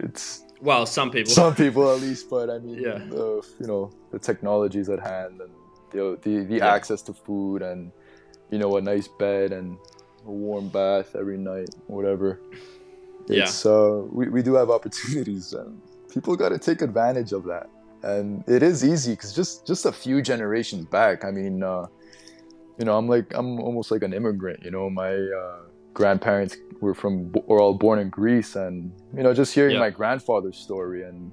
It's Well, some people. some people at least, but I mean, Yeah. the, you know, the technologies at hand and the the, the Yeah. access to food and you know a nice bed and a warm bath every night, whatever. Yeah. Uh, we we do have opportunities and people got to take advantage of that. And it is easy because just just a few generations back, I mean, uh, you know, I'm like I'm almost like an immigrant. You know, my uh, grandparents were from were all born in Greece, and you know, just hearing Yeah. my grandfather's story, and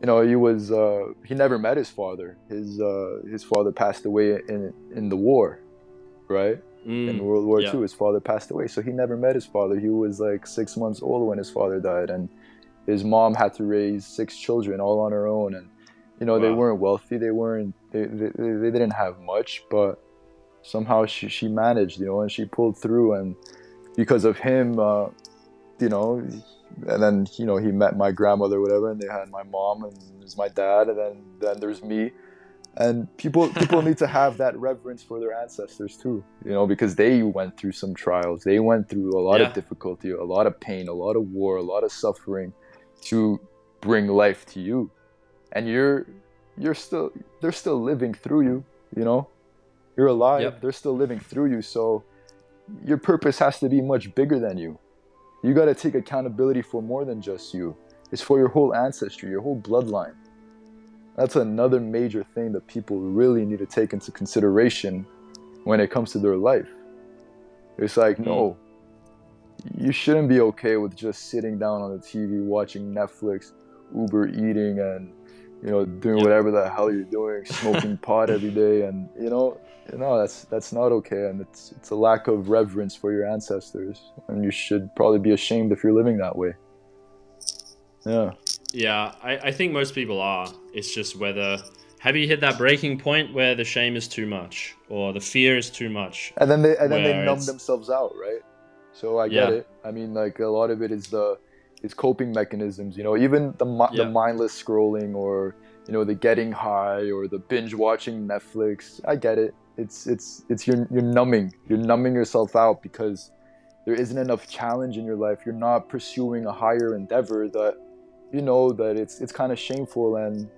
you know, he was uh, he never met his father. His uh, his father passed away in in the war, right? Mm, in World War yeah. II. His father passed away, so he never met his father. He was like six months old when his father died, and his mom had to raise six children all on her own. And you know they weren't wealthy. They weren't. They, they, they didn't have much, but somehow she she managed. You know, and she pulled through. And because of him, uh, you know. And then you know he met my grandmother, whatever, and they had my mom, and there's my dad, and then then there's me, and people *laughs* people need to have that reverence for their ancestors too you know because they went through some trials they went through a lot Yeah. of difficulty a lot of pain a lot of war a lot of suffering to bring life to you and you're you're still they're still living through you you know you're alive. Yep. they're still living through you so your purpose has to be much bigger than you. You got to take accountability for more than just you. It's for your whole ancestry your whole bloodline. That's another major thing that people really need to take into consideration when it comes to their life. It's like, no, hmm. you shouldn't be okay with just sitting down on the TV watching Netflix, Uber eating, and you know, doing whatever the hell you're doing, smoking *laughs* pot every day, and you know, you know that's that's not okay, and it's it's a lack of reverence for your ancestors, and you should probably be ashamed if you're living that way. Yeah. Yeah, I, I think most people are. It's just whether have you hit that breaking point where the shame is too much or the fear is too much? and then they and then they numb it's- themselves out right so i get Yeah. it i mean like a lot of it is the is coping mechanisms you know even the mi- the mindless scrolling or you know the getting high or the binge watching netflix i get it it's it's it's you're, you're numbing you're numbing yourself out because there isn't enough challenge in your life you're not pursuing a higher endeavor that you know that it's it's kind of shameful and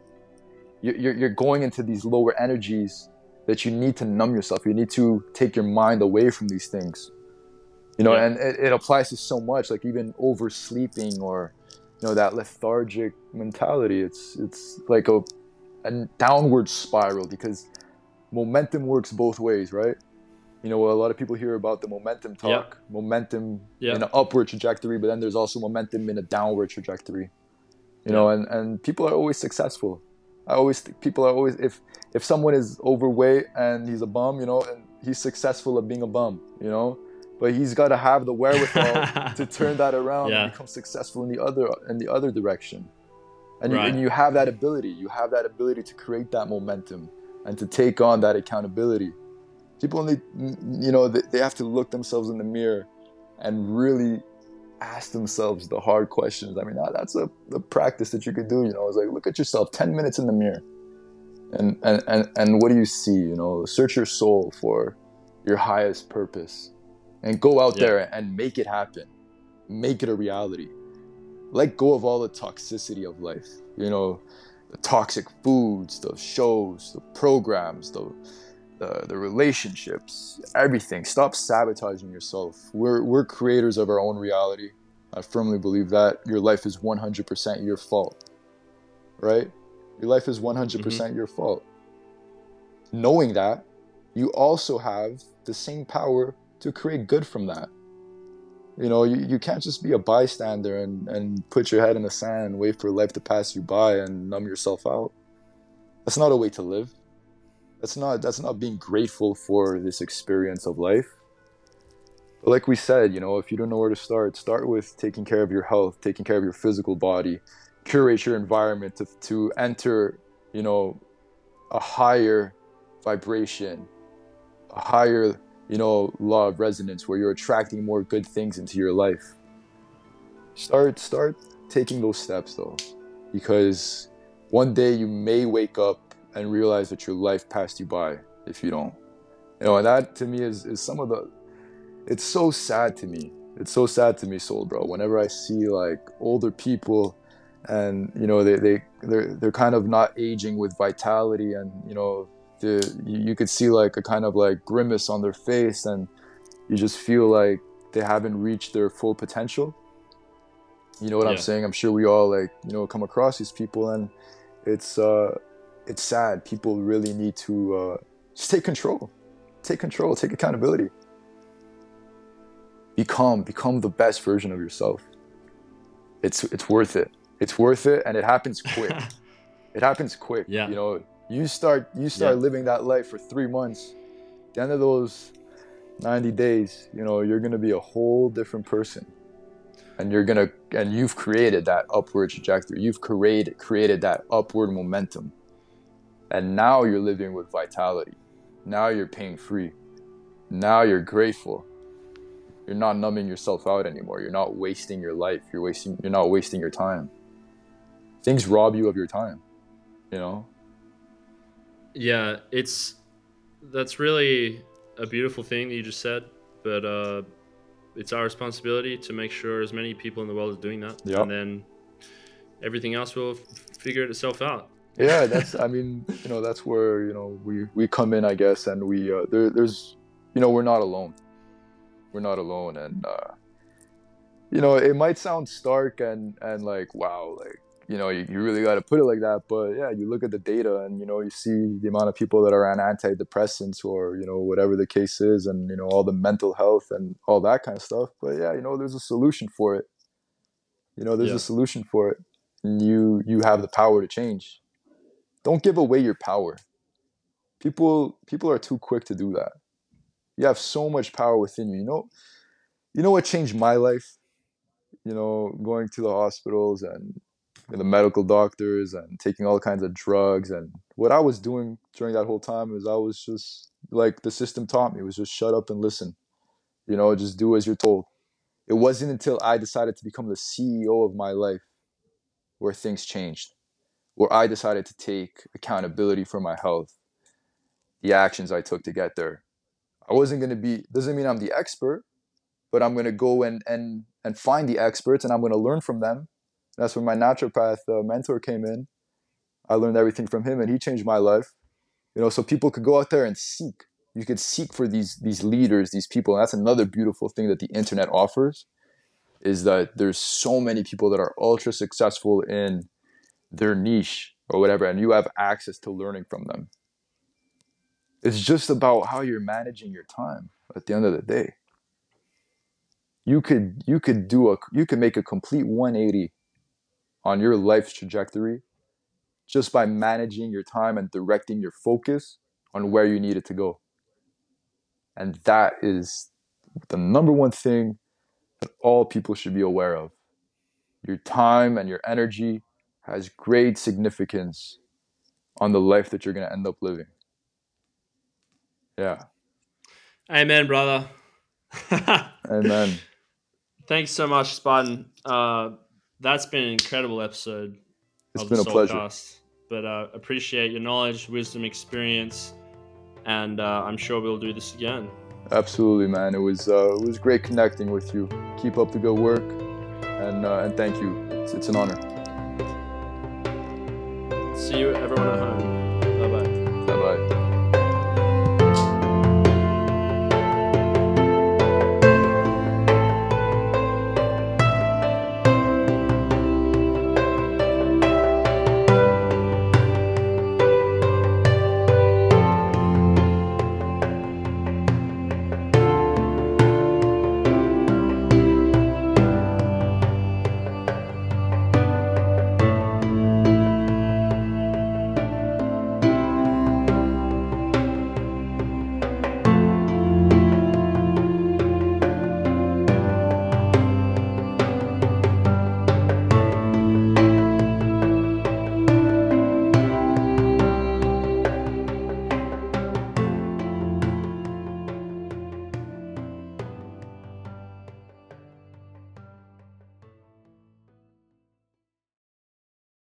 you're, you're going into these lower energies that you need to numb yourself. You need to take your mind away from these things. You know, Yeah. and it, it applies to so much, like even oversleeping or, you know, that lethargic mentality. It's it's like a, a downward spiral because momentum works both ways, right? You know, a lot of people hear about the momentum Yeah. talk, momentum Yeah. in an upward trajectory, but then there's also momentum in a downward trajectory. You know, and, and people are always successful. I always think people are always if if someone is overweight and he's a bum, you know, and he's successful at being a bum, you know, but he's got to have the wherewithal *laughs* to turn that around Yeah. and become successful in the other in the other direction. And, you, and you have that ability. You have that ability to create that momentum and to take on that accountability. People only, you know, they, they have to look themselves in the mirror and really ask themselves the hard questions. I mean, that's a, a practice that you could do. You know, it's like look at yourself, ten minutes in the mirror, and and and and what do you see? You know, search your soul for your highest purpose, and go out Yeah. there and make it happen, make it a reality. Let go of all the toxicity of life. You know, the toxic foods, the shows, the programs, the the, the relationships, everything. Stop sabotaging yourself. We're, we're creators of our own reality. I firmly believe that. Your life is 100% your fault. Right? Your life is mm-hmm. 100% your fault. Knowing that, you also have the same power to create good from that. You know, you, you can't just be a bystander and, and put your head in the sand and wait for life to pass you by and numb yourself out. That's not a way to live that's not that's not being grateful for this experience of life but like we said you know if you don't know where to start start with taking care of your health taking care of your physical body curate your environment to, to enter you know a higher vibration a higher you know law of resonance where you're attracting more good things into your life start start taking those steps though because one day you may wake up and realize that your life passed you by if you don't. You know, and that to me is, is some of the it's so sad to me. It's so sad to me, soul bro. Whenever I see like older people and you know they, they they're they're kind of not aging with vitality and you know the you, you could see like a kind of like grimace on their face and you just feel like they haven't reached their full potential. You know what I'm saying? I'm sure we all like, you know, come across these people and it's uh it's sad. People really need to uh, just take control, take control, take accountability. Become, become the best version of yourself. It's it's worth it. It's worth it, and it happens quick. *laughs* it happens quick. Yeah. You know, you start you start Yeah. living that life for three months. The end of those ninety days, you know, you're gonna be a whole different person. And you're gonna and you've created that upward trajectory. You've created created that upward momentum and now you're living with vitality now you're pain free now you're grateful you're not numbing yourself out anymore you're not wasting your life you're wasting you're not wasting your time things rob you of your time you know Yeah, it's that's really a beautiful thing that you just said, but uh, it's our responsibility to make sure as many people in the world are doing that, Yep. and then everything else will f- figure itself out. yeah *laughs* that's i mean you know that's where you know we we come in i guess and we uh, there, there's you know we're not alone we're not alone and uh you know it might sound stark and and like wow like you know you, you really got to put it like that but yeah you look at the data and you know you see the amount of people that are on antidepressants or you know whatever the case is and you know all the mental health and all that kind of stuff but yeah you know there's a solution for it you know there's Yeah. a solution for it and you you have the power to change don't give away your power. People people are too quick to do that. You have so much power within you. You know, you know what changed my life? You know, going to the hospitals and the medical doctors and taking all kinds of drugs and what I was doing during that whole time is I was just like the system taught me was just shut up and listen. You know, just do as you're told. It wasn't until I decided to become the CEO of my life where things changed, where I decided to take accountability for my health, the actions I took to get there. I wasn't going to be, doesn't mean I'm the expert, but I'm going to go and, and, and find the experts and I'm going to learn from them. That's when my naturopath uh, mentor came in. I learned everything from him and he changed my life. You know, so people could go out there and seek. You could seek for these these leaders, these people. And that's another beautiful thing that the internet offers is that there's so many people that are ultra successful in their niche or whatever and you have access to learning from them it's just about how you're managing your time at the end of the day you could you could do a you could make a complete 180 on your life's trajectory just by managing your time and directing your focus on where you need it to go and that is the number one thing that all people should be aware of. Your time and your energy has great significance on the life that you're going to end up living. Yeah. Amen, brother. *laughs* Amen. Thanks so much, Spartan. Uh, that's been an incredible episode. It's been a pleasure. But uh, appreciate your knowledge, wisdom, experience, and uh, I'm sure we'll do this again. Absolutely, man. It was uh, it was great connecting with you. Keep up the good work, and uh, and thank you. It's, it's an honor. See you, everyone at home.